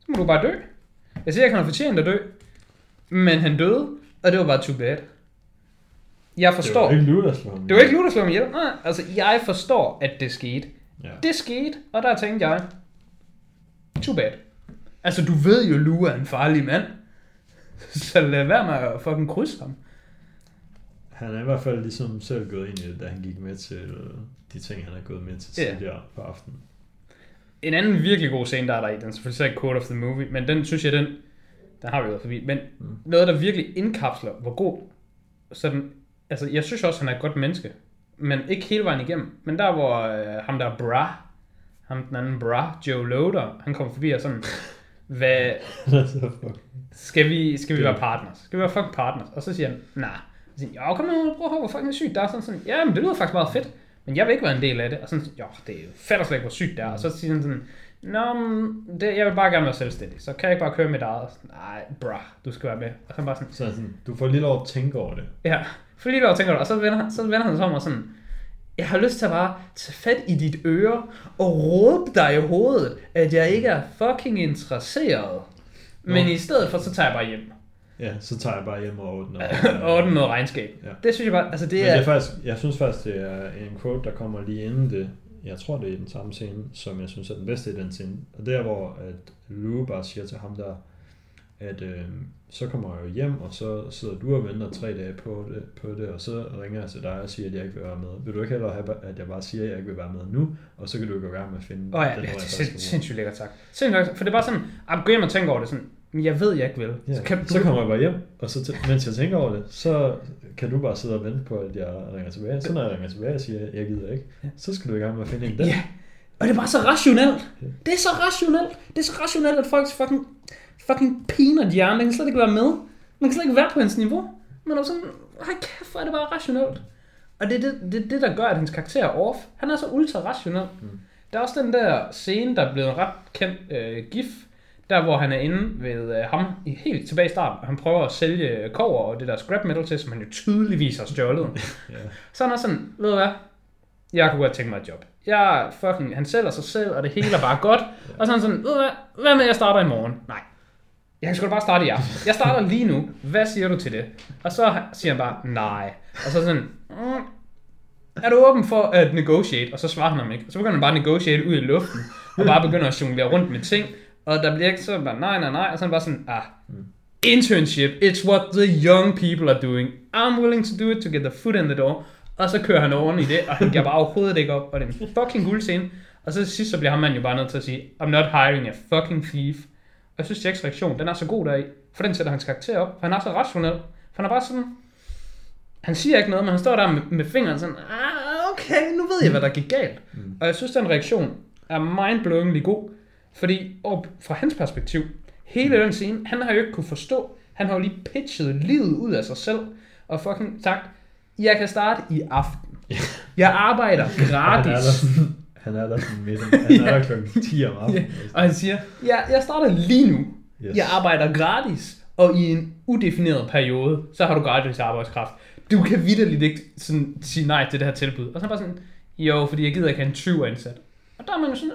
Så må du bare dø. Jeg siger ikke, han har fortjent at dø. Men han døde, og det var bare too bad. Jeg forstår. Det var ikke Lou, der slog ham. Det var ikke Lou, der slog mig ihjel. Nej, altså jeg forstår, at det skete. Ja. Det skete, og der tænkte jeg, too bad. Altså, du ved jo, Lou er en farlig mand. Så lad være med at fucking krydse ham. Han er i hvert fald ligesom selv gået ind i det, da han gik med til de ting, han er gået med til tidligere på aftenen. En anden virkelig god scene, der er der i, den er selvfølgelig så ikke quote of the movie, men den synes jeg, den, den har vi været forbi. Men Mm. noget, der virkelig indkapsler, hvor god, sådan, altså jeg synes også, han er et godt menneske, men ikke hele vejen igennem. Men der, hvor øh, ham der er bra, ham den anden bra, Joe Loader, han kommer forbi og sådan, hvad, skal vi, skal vi være partners? Skal vi være fucking partners? Og så siger han, nej. Nah. Jo, kom nu, prøv at høre, hvor fucking sygt det er. Sådan, sådan, ja, men det lyder faktisk meget fedt, men jeg vil ikke være en del af det. Og sådan, jo, det er jo fedt slet ikke, hvor sygt det er. Og så siger han sådan, Nå, det, jeg vil bare gerne være selvstændig, så kan jeg ikke bare køre mit eget? Nej, bra, du skal være med. Og så bare sådan, Så sådan, du får lige lov at tænke over det. ja, for lige der tænker du, og så vender, han- så vender han sig om og sådan, jeg har lyst til at bare tage fat i dit øre og råbe dig i hovedet, at jeg ikke er fucking interesseret. Men Nå. i stedet for, så tager jeg bare hjem Ja, så tager jeg bare hjem og ordner. og ordner noget regnskab. Ja. Det synes jeg bare, altså det Men er... det er faktisk, jeg synes faktisk, det er en quote, der kommer lige inden det. Jeg tror, det er i den samme scene, som jeg synes er den bedste i den scene. Og det er, hvor at Lou bare siger til ham der, at øh, så kommer jeg jo hjem, og så sidder du og venter tre dage på det, på det, og så ringer jeg til dig og siger, at jeg ikke vil være med. Vil du ikke hellere have, at jeg bare siger, at jeg ikke vil være med nu, og så kan du gå i gang med at finde Åh oh, ja, den, det er jeg sindssygt lækkert sagt. Sindssygt lækkert. For det er bare sådan, gå hjem og tænke over det sådan, "Men jeg ved, jeg ikke vil. Ja, Så kan du, så kommer jeg bare hjem, og så t- mens jeg tænker over det, så kan du bare sidde og vente på, at jeg ringer tilbage. Så når jeg ringer tilbage og siger, at jeg gider ikke, så skal du i gang med at finde en der. Ja, og det er bare så rationelt. Det er så rationelt. Det er så rationelt, at folks fucking, fucking peanut hjerne, den kan slet ikke være med. Man kan slet ikke være på hans niveau. Men er sådan, ej kæft, hvor er det bare rationelt. Og det er det, det, det, der gør, at hans karakter er off. Han er så ultra rationel. Mm. Der er også den der scene, der er blevet ret kendt øh, gif, der hvor han er inde ved øh, ham helt tilbage i starten, han prøver at sælge kover og det der scrap metal til, som han jo tydeligvis har stjålet. Ja. Så han er sådan, ved du hvad, jeg kunne godt tænke mig et job. Jeg fucking, han sælger sig selv, og det hele er bare godt. Og så er han sådan, ved du hvad, hvad med, at jeg starter i morgen? Nej. Jeg kan sgu da bare starte i aften. Jeg starter lige nu. Hvad siger du til det? Og så siger han bare, nej. Og så sådan, mm, er du åben for at negotiate? Og så svarer han ham ikke. Og så begynder han bare at negotiate ud i luften, og bare begynder at jonglere rundt med ting. Og der bliver ikke så bare, nej, nej, nej. Og så er han bare sådan, ah, internship, it's what the young people are doing. I'm willing to do it to get the foot in the door. Og så kører han oven i det, og han giver bare overhovedet ikke op. Og det er en fucking guld scene. Og så til sidst, så bliver ham mand jo bare nødt til at sige, I'm not hiring a fucking thief. Og jeg synes, Jacks reaktion, den er så god deri. For den sætter hans karakter op. For han er så rationel. For han er bare sådan... Han siger ikke noget, men han står der med, med fingeren sådan, ah, okay, nu ved jeg, hvad der gik galt. Mm. Og jeg synes, den reaktion er mindblowingly god. Fordi op fra hans perspektiv, hele den scene, han har jo ikke kunne forstå, han har jo lige pitchet livet ud af sig selv, og fucking sagt, jeg kan starte i aften. Jeg arbejder er gratis. han er der sådan midt om, han er der klokken 10 om aftenen. Og han siger, ja, jeg starter lige nu. Yes. Jeg arbejder gratis, og i en udefineret periode, så har du gratis arbejdskraft. Du kan vidderligt ikke sådan, sige nej til det her tilbud. Og så er han bare sådan, jo, fordi jeg gider ikke have en 20 ansat. Og der er man jo sådan,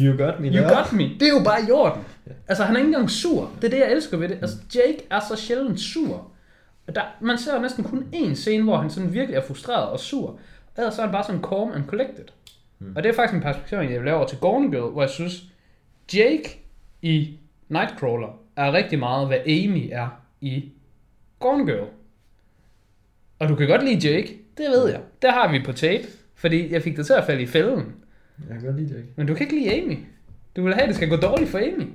You got me you got me. Det er jo bare i orden. Altså, han er ikke engang sur. Det er det, jeg elsker ved det. Altså, Jake er så sjældent sur. Og Der, man ser jo næsten kun én scene, hvor han sådan virkelig er frustreret og sur. Ellers så er han bare sådan calm and collected. Mm. Og det er faktisk en perspektiv, jeg vil lave over til Gone Girl, hvor jeg synes, Jake i Nightcrawler er rigtig meget, hvad Amy er i Gone Girl. Og du kan godt lide Jake, det ved jeg. Det har vi på tape, fordi jeg fik dig til at falde i fælden. Jeg kan godt lide det, ikke? Men du kan ikke lide Amy. Du vil have, at det skal gå dårligt for Amy.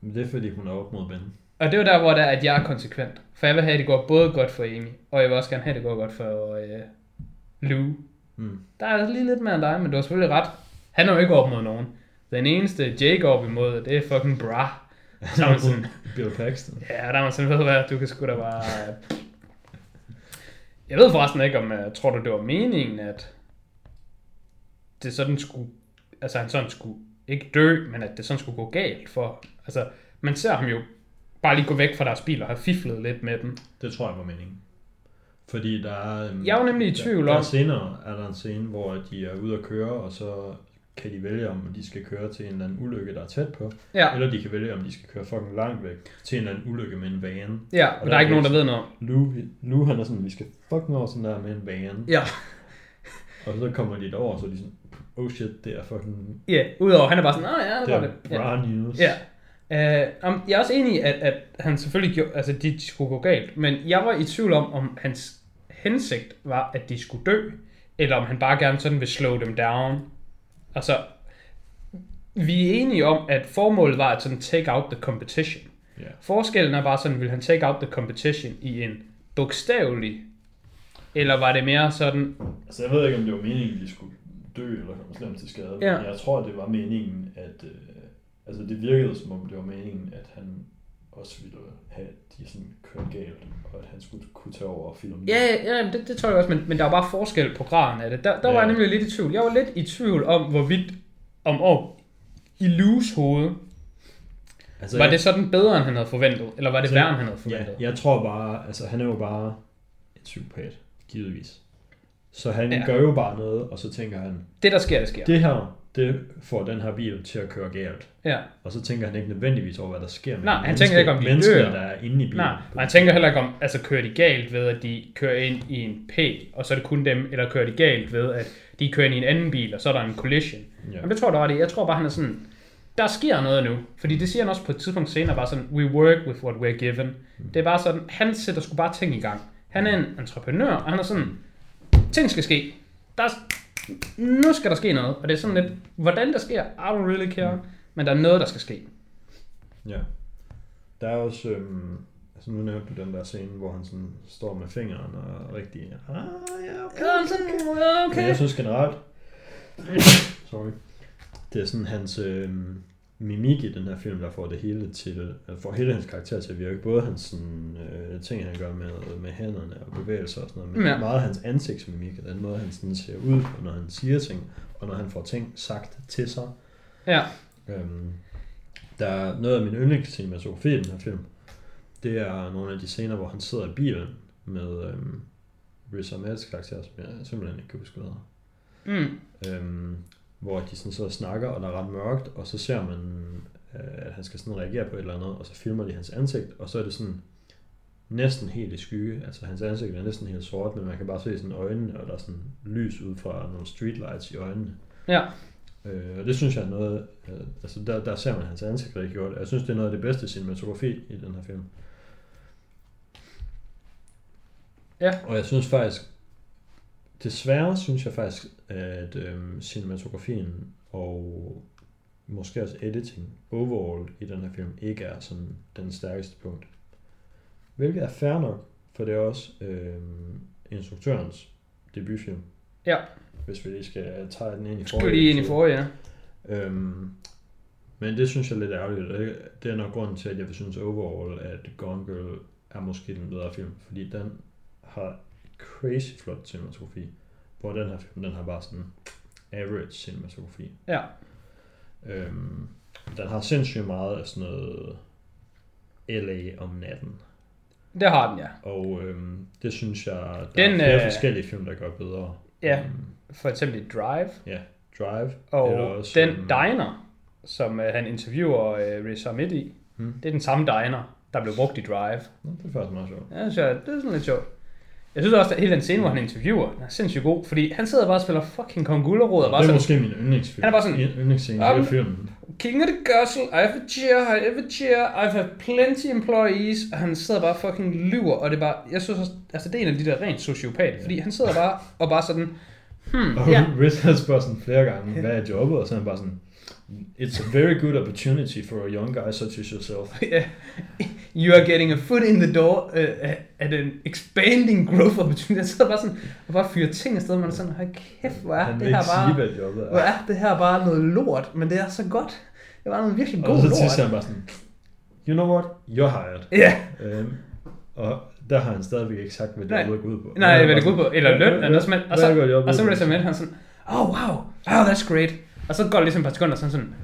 Men det er fordi, hun er op mod Ben. Og det er jo der, hvor det er, at jeg er konsekvent. For jeg vil have, at det går både godt for Amy, og jeg vil også gerne have, at det går godt for øh, Lou. Mm. Der er lige lidt mere end dig, men du har selvfølgelig ret. Han er jo ikke op mod nogen. Den eneste Jake er op imod, det er fucking bra. Så er man sådan, Bill Paxton. ja, der er man sådan, ved du hvad, du kan sgu da bare... Jeg ved forresten ikke, om jeg tror du, det var meningen, at det sådan skulle, altså han sådan skulle ikke dø, men at det sådan skulle gå galt for, altså man ser ham jo bare lige gå væk fra deres bil og have fiflet lidt med den. Det tror jeg var meningen. Fordi der er... Um, Jeg var nemlig i tvivl der, der om- er senere er der en scene, hvor de er ude at køre, og så kan de vælge, om de skal køre til en eller anden ulykke, der er tæt på. Ja, Eller de kan vælge, om de skal køre fucking langt væk til en eller anden ulykke med en van. ja, Og men der er ikke nogen, der ved noget. Lou, Lou han er sådan, vi skal fucking over sådan der med en van. Ja, Og så kommer de derover, så er de sådan, oh shit, det er fucking, ja, udover han er bare sådan, nej, ja, det det var er det. Ja. news. Ja. Uh, um, jeg er også enig i, at, at han selvfølgelig gjorde, altså de skulle gå galt, men jeg var i tvivl om, om hans hensigt var, at de skulle dø, eller om han bare gerne sådan vil slow dem down. Altså, vi er enige om, at formålet var at sådan take out the competition. Ja. Forskellen er bare sådan, vil han take out the competition i en bogstavelig, eller var det mere sådan, Altså jeg ved ikke, om det var meningen, de skulle dø eller komme slemt til skade. Ja. Men jeg tror, det var meningen, at... Øh, altså det virkede som om, det var meningen, at han også ville have de sådan kørt galt, og at han skulle kunne tage over og filme. Ja, ja det, det tror jeg også, men, men der var bare forskel på graden af det. Der, der ja. var Ja. jeg nemlig lidt i tvivl. Jeg var lidt i tvivl om, hvorvidt om år i Lus hoved, altså, var det sådan bedre, end han havde forventet? Eller var det Så- værre, end han havde Ja, forventet? jeg tror bare, altså han er jo bare en psykopat, givetvis. Så han Ja. gør jo bare noget, og så tænker han, Det, der sker, det sker. det her, det får den her bil til at køre galt. Ja. Og så tænker han ikke nødvendigvis over, hvad der sker med Nej, han tænker ikke, om de mennesker, dør. der er inde i bilen. Nej, og jeg tænker heller ikke om, altså kører de galt ved, at de kører ind i en P, og så er det kun dem, eller kører de galt ved, at de kører ind i en anden bil, og så er der en collision. Ja. Men det tror jeg, der var det. Jeg tror bare, han er sådan, der sker noget nu. Fordi det siger han også på et tidspunkt senere, bare sådan, we work with what we're given. Det er bare sådan, han sætter sgu bare ting i gang. Han er en entreprenør, og han er sådan, ting skal ske. Der er, nu skal der ske noget. Og det er sådan lidt, hvordan der sker, I don't really care. Men der er noget, der skal ske. Ja. Der er også, øhm, altså nu nævnte du den der scene, hvor han sådan står med fingeren og rigtig, ah, ja, okay, Ja, sådan, Men okay. jeg synes generelt, sorry, det er sådan hans øhm, mimik i den her film, der får det hele til, eller får hele hans karakter til at virke. Både hans sådan, øh, ting, han gør med, med hænderne og bevægelser og sådan noget, men Ja. meget hans ansigtsmimik, og den måde, han sådan ser ud på, når han siger ting, og når han får ting sagt til sig. Ja, Øhm, der er noget af min yndlingscinematografi i den her film. Det er nogle af de scener, hvor han sidder i bilen med øhm, Riz Ahmeds karakter, som jeg simpelthen ikke kan huske, hvad mm. Øhm, hvor de sådan og snakker, og der er ret mørkt, og så ser man, øh, at han skal sådan reagere på et eller andet, og så filmer de hans ansigt, og så er det sådan næsten helt i skygge. Altså hans ansigt er næsten helt sort, men man kan bare se sådan øjnene, og der er sådan lys ud fra nogle streetlights i øjnene. ja. Øh, og det synes jeg er noget, øh, altså der, der ser man hans ansigt rigtig godt. Jeg synes, det er noget af det bedste cinematografi i den her film. Ja. Og jeg synes faktisk, desværre synes jeg faktisk, at øhm, cinematografien og måske også editing overall i den her film ikke er sådan den stærkeste punkt. Hvilket er fair nok, for det er også øhm, instruktørens debutfilm. Ja. Hvis vi lige skal tage den ind i Skal lige ind i forrige, ja. Øhm, men det synes jeg er lidt ærgerligt. og det- Det er nok grunden til, at jeg synes overall, at Gone Girl er måske den bedre film. Fordi den har crazy flot cinematografi. Hvor den her film, den har bare sådan average cinematografi. Ja. Øhm, den har sindssygt meget af sådan noget LA om natten. Det har den, ja. Og øhm, det synes jeg, der Den, er flere øh, forskellige film, der gør bedre. Ja. Øhm, For eksempel i Drive. Drive. Og også, den øhm, diner, som øh, han interviewer øh, Riz Ahmed i, Hmm. det er den samme diner, der blev brugt i Drive. Nå, Det er faktisk meget sjovt. Ja, så det er sådan lidt sjovt. Jeg synes også, at hele den scene, hvor han interviewer, den er sindssygt god, fordi han sidder bare og spiller fucking Kong Gullerod, og bare det er sådan, måske min yndlingsfilm. Han er bare sådan, En yndlingsscene i "Um, hele filmen. King of the Castle, I have a chair, I have a chair, I have plenty employees, og han sidder bare fucking lyver, og det er bare, jeg synes også, altså det er en af de der rent sociopat, fordi han sidder bare og bare sådan, hmm, Og ja, Riz har spørger sådan flere gange, hvad er jobbet? Og så er han bare sådan, It's a very good opportunity for a young guy such as yourself. Yeah. You are getting a foot in the door uh, at an expanding growth opportunity. Jeg sidder bare sådan og bare fyrer ting afsted, man er sådan, hold kæft, hvor er han det her bare, sige, hvad jobbet hvor er. er det her bare noget lort, men det er så godt. Det var noget virkelig god Og så lort. til sidst er han bare sådan, You know what? You're hired. Ja, Øhm, og der har han stadigvæk ikke sagt, hvad Nej. jobbet går ud på. nej, hvad det går ud på, eller løn, eller noget som helst. og så, Hvad går jobbet og så ud er på? det så med, han sådan, oh wow, wow, that's great. Og så går det ligesom et par sekunder, sådan sådan,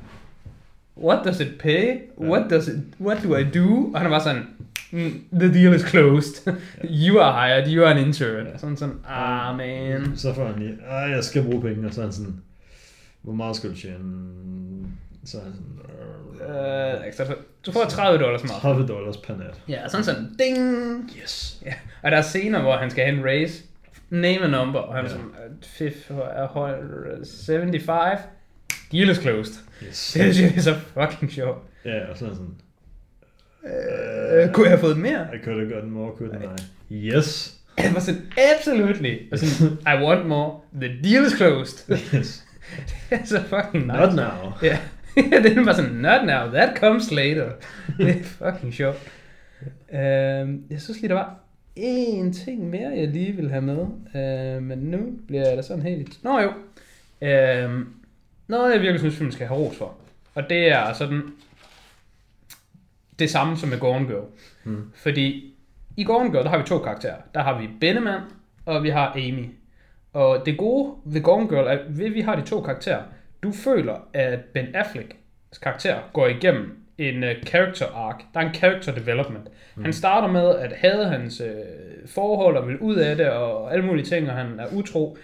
what does it pay? What does it, what do I do? Og han er bare sådan, "Mm, the deal is closed. you are hired, you are an intern. Og sådan sådan, ah man. Så får han lige, ah, jeg skal bruge penge, og så er han sådan, hvor meget skal du tjene? Så er han sådan, Øh, så du får 30 dollars meget. 30 dollars per nat. Ja, sådan sådan, ding. Yes. Ja. Og der er scener, hvor han skal have en raise. Name a number. Og han er Ja. sådan, fif- uh, 75. Deal is closed. Yes. Det synes jeg er så fucking sjovt. Ja, og så sådan, Øh, kunne jeg have fået mere? I could have gotten more, couldn't I? Yes. Han var sådan, absolutely. Og sådan, I want more. The deal is closed. Yes. det er så fucking nice. Not now. Ja, det er bare sådan, not now, that comes later. det er fucking sjovt. Øhm, jeg synes lige, der var én ting mere, jeg lige vil have med. Øhm, men nu bliver jeg da sådan helt... Nå jo. Øhm, noget, jeg virkelig synes, filmen skal have ros for. Og det er sådan... Det samme som med Gone Girl. Hmm. Fordi i Gone Girl, der har vi to karakterer. Der har vi Benneman, og vi har Amy. Og det gode ved Gone Girl er, at vi har de to karakterer, du føler, at Ben Afflecks karakter går igennem en uh, character arc. Der er en character development. Mm. Han starter med at have hans uh, forhold og vil ud af det og alle mulige ting, og han er utro.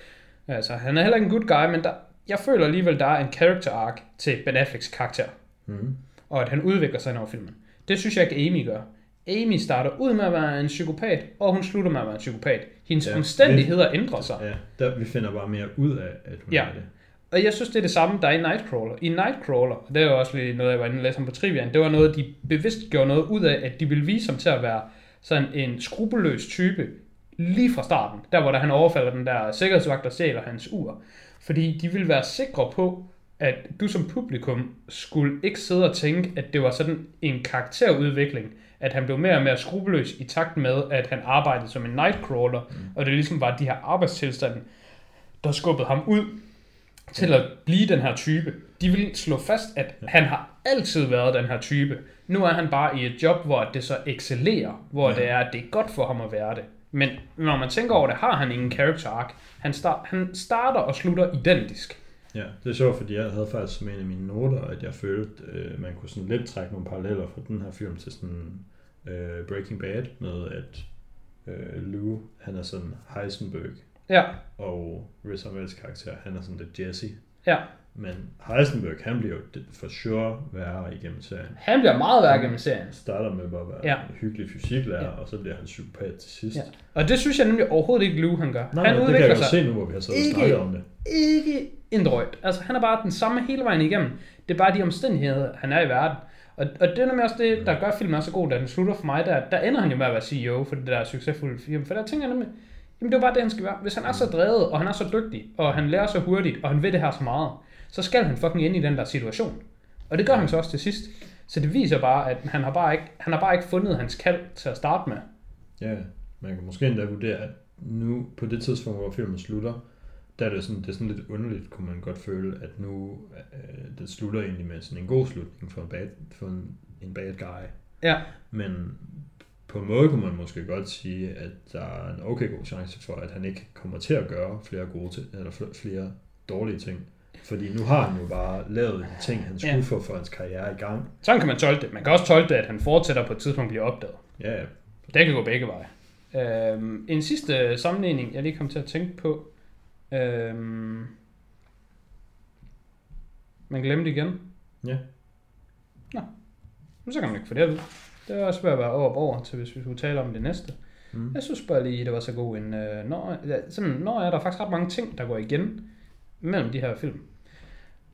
Altså, han er heller ikke en good guy, men der, jeg føler alligevel, der er en character arc til Ben Afflecks karakter. Mm. Og at han udvikler sig over filmen. Det synes jeg ikke, Amy gør. Amy starter ud med at være en psykopat, og hun slutter med at være en psykopat. Hendes Ja, omstændigheder ændrer sig. Ja, der, vi finder bare mere ud af, at hun Ja. er det. Og jeg synes, det er det samme, der er i Nightcrawler. I Nightcrawler, og det er jo også lige noget, jeg var inde og læse om på Trivian, det var noget, de bevidst gjorde noget ud af, at de ville vise ham til at være sådan en skrupelløs type lige fra starten. Der, hvor der han overfalder den der sikkerhedsvagt og stjæler hans ur. Fordi de ville være sikre på, at du som publikum skulle ikke sidde og tænke, at det var sådan en karakterudvikling, at han blev mere og mere skrupelløs i takt med, at han arbejdede som en Nightcrawler, mm. og det ligesom var de her arbejdstilstande, der skubbede ham ud til at blive den her type. De vil slå fast, at han har altid været den her type. Nu er han bare i et job, hvor det så excellerer, hvor Ja. det er, at det er godt for ham at være det. Men når man tænker over det, har han ingen character arc. Han, start, han starter og slutter identisk. Ja, det er sjovt, fordi jeg havde faktisk som en af mine noter, at jeg følte, øh, man kunne sådan lidt trække nogle paralleller fra den her film til sådan øh, Breaking Bad, med at øh, Lou, han er sådan Heisenberg, Ja, og Riz Ahmeds karakter, han er sådan lidt Jesse. ja. Men Heisenberg, han bliver jo for sure værre igennem serien. Han bliver meget værre gennem serien. Han starter med bare at være Ja. en hyggelig fysiklærer, Ja. og så bliver han psykopat til sidst. Ja. Og det synes jeg nemlig overhovedet ikke, Lou han gør. Nej, han nej, det kan jeg jo sig se nu, hvor vi har siddet og ikke- snakket om det. ikke en drøjt. Altså, han er bare den samme hele vejen igennem. Det er bare de omstændigheder, han er i verden. Og, og det er nemlig også det, der gør filmen så god, da den slutter for mig. Der, der ender han jo med at være CEO for det der succesfulde firma. For der tænker jeg nemlig, jamen det er bare det, han skal være. Hvis han er så drevet, og han er så dygtig, og han lærer så hurtigt, og han ved det her så meget, så skal han fucking ind i den der situation. Og det gør han så også til sidst. Så det viser bare, at han har bare ikke, han har bare ikke fundet hans kald til at starte med. Ja, man kan måske endda vurdere, at nu på det tidspunkt, hvor filmen slutter, der er det sådan, det er sådan lidt underligt, kunne man godt føle, at nu øh, det slutter egentlig med sådan en god slutning for en bad, for en, en bad guy. Ja, Men på en måde kunne man måske godt sige, at der er en okay god chance for, at han ikke kommer til at gøre flere gode ting, eller fl- flere dårlige ting. Fordi nu har han jo bare lavet de ting, han skulle Ja. få for hans karriere i gang. sådan kan man tolke det. Man kan også tolke det, at han fortsætter på et tidspunkt bliver opdaget. Ja, ja. Det kan gå begge veje. Øhm, en sidste sammenligning, jeg lige kom til at tænke på. Øhm, man glemte igen. Ja. Nå, men så kan man ikke få det at vide. Det er også ved at være over over til, hvis vi skulle tale om det næste. Mm. Jeg synes bare lige, det var så god en... Øh, når, ja, sådan, når er der faktisk ret mange ting, der går igen mellem de her film.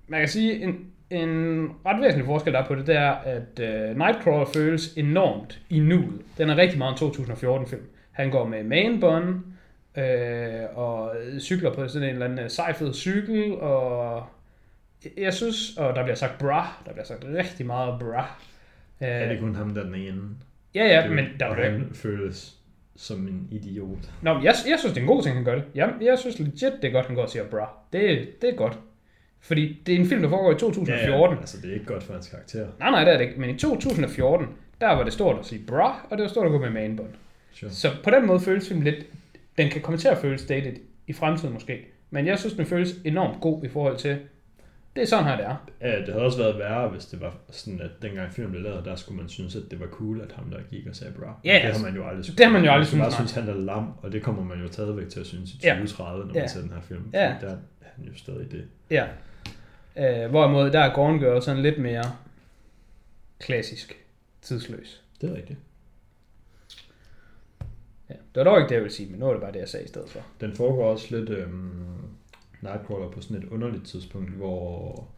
Man kan sige, en, en ret væsentlig forskel, der er på det, det er, at øh, Nightcrawler føles enormt i nuet. Den er rigtig meget en 2014-film. Han går med main bun, øh, og cykler på sådan en eller anden øh, sej fed cykel, og jeg synes, og der bliver sagt bra, der bliver sagt rigtig meget bra. Øh, Er det kun ham, der er den ene? ja, ja, Det- men der er han føles som en idiot. Nå, men jeg, jeg synes, det er en god ting, han gør det. Jeg, jeg synes legit, det er godt, han går og siger bra. Det, det er godt. Fordi det er en film, der foregår i 2014. altså det er ikke godt for hans karakter. Nej, nej, det er det ikke. Men i 2014, der var det stort at sige bra, og det var stort at gå med manbun. Sure. Så på den måde føles filmen lidt... Den kan komme til at føles dated i fremtiden måske. Men jeg synes, den føles enormt god i forhold til... Det er sådan her, det er. Ja, det havde også været værre, hvis det var sådan, at dengang filmen blev lavet, der skulle man synes, at det var cool, at ham der gik og sagde bra. Ja, det altså, har man jo aldrig det har man jo aldrig Man bare syntes, synes, han er lam, og det kommer man jo stadigvæk til at synes i Ja. 2030, når Ja. man ser den her film. Ja. Der er han jo stadig det. Ja. Øh, hvorimod der er Gone Girl sådan lidt mere klassisk tidsløs. Det er rigtigt. Ja. Det var dog ikke det, jeg ville sige, men nu er det bare det, jeg sagde i stedet for. Den foregår også lidt øhm, Nightcrawler på sådan et underligt tidspunkt, hvor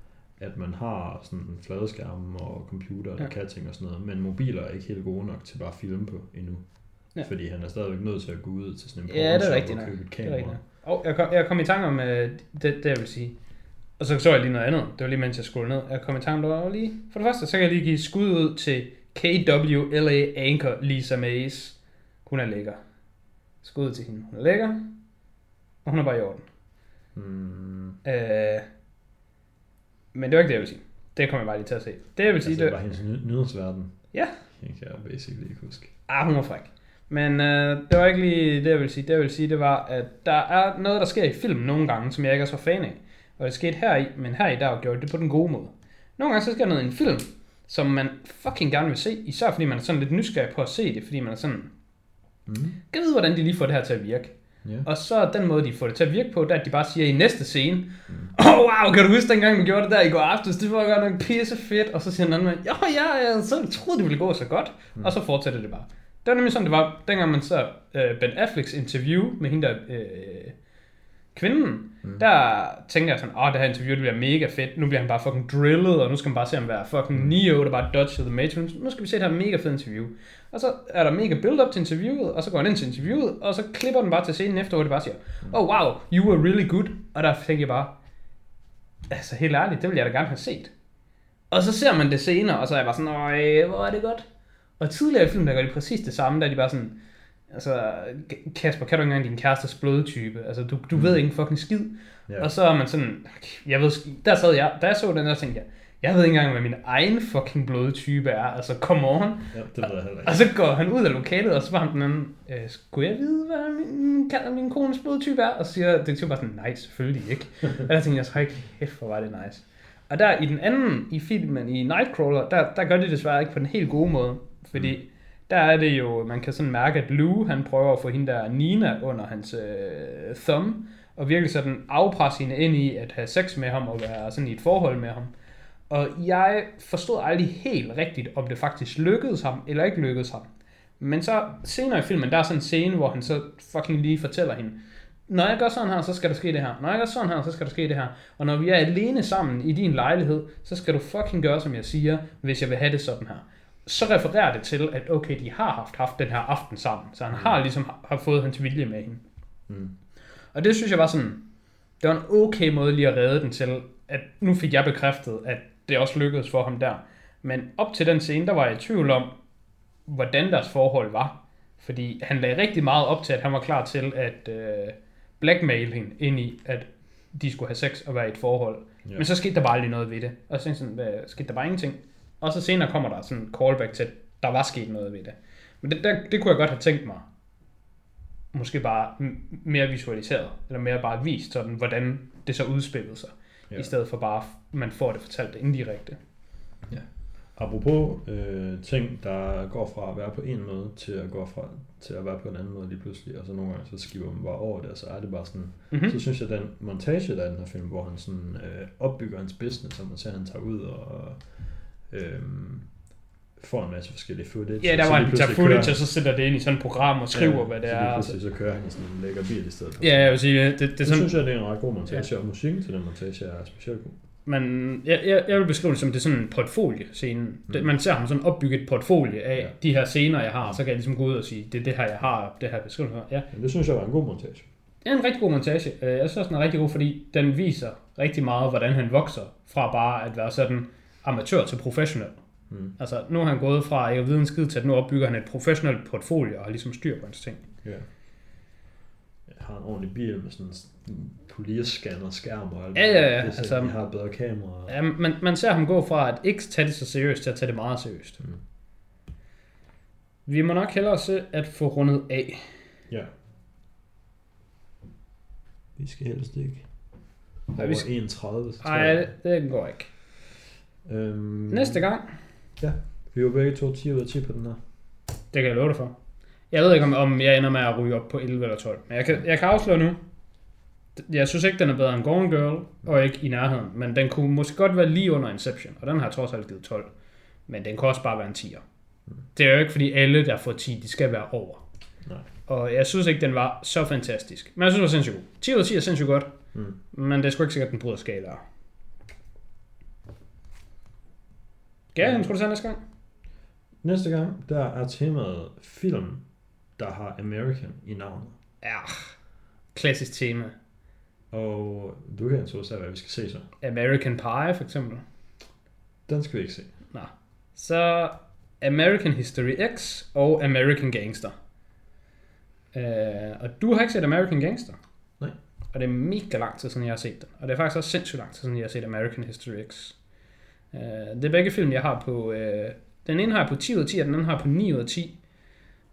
at man har sådan en fladskærm og computer, der Ja. kan ting og sådan noget, men mobiler er ikke helt gode nok til bare at filme på endnu. Ja. Fordi han er stadigvæk nødt til at gå ud til sådan en Ja, det er rigtigt og købe et Det er kamera. Og jeg kom, jeg kom i tanke om øh, det, det, jeg vil sige. Og så så jeg lige noget andet. Det var lige mens jeg skulle ned. Jeg kom i tanke om, lige... For det første, så kan jeg lige give skud ud til KWLA Anchor Lisa Mays. Hun er lækker. Skud ud til hende. Hun er lækker. Og hun er bare i orden. Mm, Øh, men det var ikke det, jeg vil sige. Det kommer jeg bare lige til at se. Det jeg vil sige, altså, det var hendes ny- nyhedsverden. Ja. Det kan jeg basically ikke huske. Ah, hun var fræk. Men øh, det var ikke lige det, jeg ville sige. Det, jeg ville sige, det var, at der er noget, der sker i film nogle gange, som jeg ikke er så fan af. Og det skete her i, men her i der gjorde det på den gode måde. Nogle gange så sker noget i en film, som man fucking gerne vil se, især fordi man er sådan lidt nysgerrig på at se det, fordi man er sådan, Mm. kan vide, hvordan de lige får det her til at virke. Ja. Og så den måde, de får det til at virke på, der at de bare siger i næste scene, åh oh, wow, kan du huske dengang, du gjorde det der i går aftes, det var godt nok pisse fedt, og så siger den anden mand, ja, ja, ja, så troede det ville gå så godt, mm. og så fortsætter det bare. Det var nemlig sådan, det var, dengang man så øh, Ben Afflecks interview med hende der, øh, kvinden, mm. der tænker jeg sådan, åh, det her interview, det bliver mega fedt, nu bliver han bare fucking drillet, og nu skal man bare se ham være fucking Neo, der bare dodge the Matrix, nu skal vi se det her mega fede interview. Og så er der mega build-up til interviewet, og så går han ind til interviewet, og så klipper den bare til scenen efter, hvor det bare siger, oh wow, you were really good. Og der tænker jeg bare, altså helt ærligt, det ville jeg da gerne have set. Og så ser man det senere, og så er jeg bare sådan, øj, hvor er det godt. Og tidligere i filmen, der gør de præcis det samme, der er de bare sådan, altså, Kasper, kan du ikke engang din kærestes blodtype? Altså, du, du ved ikke en fucking skid. Ja. Og så er man sådan, jeg ved, der sad jeg, da jeg så den der, tænkte jeg, jeg ved ikke engang, hvad min egen fucking blodtype er. Altså, come on. ja, det ved jeg heller ikke. Og så går han ud af lokalet, og så var han den anden, øh, skulle jeg vide, hvad min, min, min kones blodtype er? Og så siger detektiven bare sådan, nej, selvfølgelig ikke. og der tænkte jeg, så ikke, kæft, hvor var det nice. Og der i den anden, i filmen, i Nightcrawler, der, der gør det desværre ikke på den helt gode måde. Fordi mm der er det jo, man kan sådan mærke, at Lou, han prøver at få hende der Nina under hans øh, thumb, og virkelig sådan afpresse hende ind i at have sex med ham, og være sådan i et forhold med ham. Og jeg forstod aldrig helt rigtigt, om det faktisk lykkedes ham, eller ikke lykkedes ham. Men så senere i filmen, der er sådan en scene, hvor han så fucking lige fortæller hende, når jeg gør sådan her, så skal der ske det her. Når jeg gør sådan her, så skal der ske det her. Og når vi er alene sammen i din lejlighed, så skal du fucking gøre, som jeg siger, hvis jeg vil have det sådan her. Så refererer det til, at okay, de har haft haft den her aften sammen. Så han har ligesom har fået hans vilje med hende. Mm. Og det synes jeg var sådan, det var en okay måde lige at redde den til, at nu fik jeg bekræftet, at det også lykkedes for ham der. Men op til den scene, der var jeg i tvivl om, hvordan deres forhold var. Fordi han lagde rigtig meget op til, at han var klar til at øh, blackmail hende ind i, at de skulle have sex og være i et forhold. Ja. Men så skete der bare aldrig noget ved det. Og så sådan, hvad, skete der bare ingenting? Og så senere kommer der sådan en callback til, at der var sket noget ved det. Men det, der, det kunne jeg godt have tænkt mig, måske bare mere visualiseret, eller mere bare vist, sådan, hvordan det så udspillede sig, Ja. ja. i stedet for bare, man får det fortalt indirekte. Apropos øh, ting, der går fra at være på en måde til at gå fra til at være på en anden måde lige pludselig, og så nogle gange så skiver man bare over det, og så er det bare sådan, Mm-hmm. så synes jeg, den montage, der er den her film, hvor han sådan øh, opbygger hans business, og man ser, at han tager ud og øh, får en masse forskellige footage. Ja, der var han tager footage, kører- og så sætter det ind i sådan et program og skriver, hvad det så er. så- så kører han i sådan en lækker bil i stedet for. Ja, jeg vil sige, det, det er sådan, synes jeg, det er en ret god montage, ja. og musikken til den montage er specielt god. man, jeg, jeg, jeg vil beskrive det som, det er sådan en portfolie-scene. Mm. Man ser ham sådan opbygget et portfolie af Ja. ja. de her scener, jeg har, så kan jeg ligesom gå ud og sige, det er det her, jeg har, det her beskrivet for. Ja. Men det synes jeg var en god montage. Det er en rigtig god montage. Øh, Jeg synes også, den er rigtig god, fordi den viser rigtig meget, hvordan han vokser fra bare at være sådan amatør til professionel. Mm. Altså, nu har han gået fra ikke at vide en skid til, at nu opbygger han et professionelt portfolio og har ligesom styr på hans ting. Ja. Jeg har en ordentlig bil med sådan en polisscanner, skærm og alt Ja, ja, ja, Det altså- har bedre kamera. Ja, man, man ser ham gå fra at ikke tage det så seriøst til at tage det meget seriøst. Mm. Vi må nok hellere se at få rundet af. ja. Vi skal helst ikke. Nej, Over vi skal- 31, så tror Nej, det går ikke. Øhm, Næste gang, Vi var begge to 10 ud af 10 på den her. det kan jeg love dig for. Jeg ved ikke, om, om jeg ender med at ryge op på 11 eller 12. Men jeg kan, jeg kan afsløre nu. Jeg synes ikke, den er bedre end Gone Girl, og ikke i nærheden. Men den kunne måske godt være lige under Inception, og den har jeg trods alt givet 12. Men den kan også bare være en 10'er. Det er jo ikke, fordi alle, der får 10, de skal være over. Nej. Og jeg synes ikke, den var så fantastisk. Men jeg synes, den var sindssygt god. 10 ud af 10 er sindssygt godt, Mm. men det er sgu ikke sikkert, at den bryder skalaer. Skal jeg introducere næste gang? Næste gang, der er temaet film, der har American i navnet. Ja, klassisk tema. Og du kan introducere, hvad vi skal se så. American Pie, for eksempel. Den skal vi ikke se. Nå. Så American History X og American Gangster. Uh, og du har ikke set American Gangster? Nej. Og det er mega lang tid siden, jeg har set den. Og det er faktisk også sindssygt lang tid siden, jeg har set American History X. Uh, det er begge film, jeg har på... Uh, den ene har jeg på 10 ud af 10, og den anden har jeg på 9 ud af 10.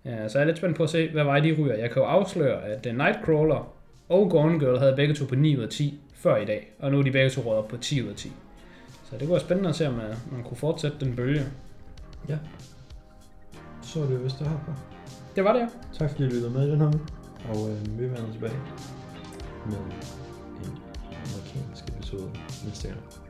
Uh, så jeg er lidt spændt på at se, hvad vej de ryger. Jeg kan jo afsløre, at uh, Nightcrawler og Gone Girl havde begge to på 9 ud af 10 før i dag. Og nu er de begge to råd op på 10 ud af 10. Så det kunne være spændende at se, om uh, man kunne fortsætte den bølge. Så er det vist det her på. Det var det, ja. Tak fordi I lyttede med i den her. Og øh, vi vender tilbage med en amerikansk episode næste gang.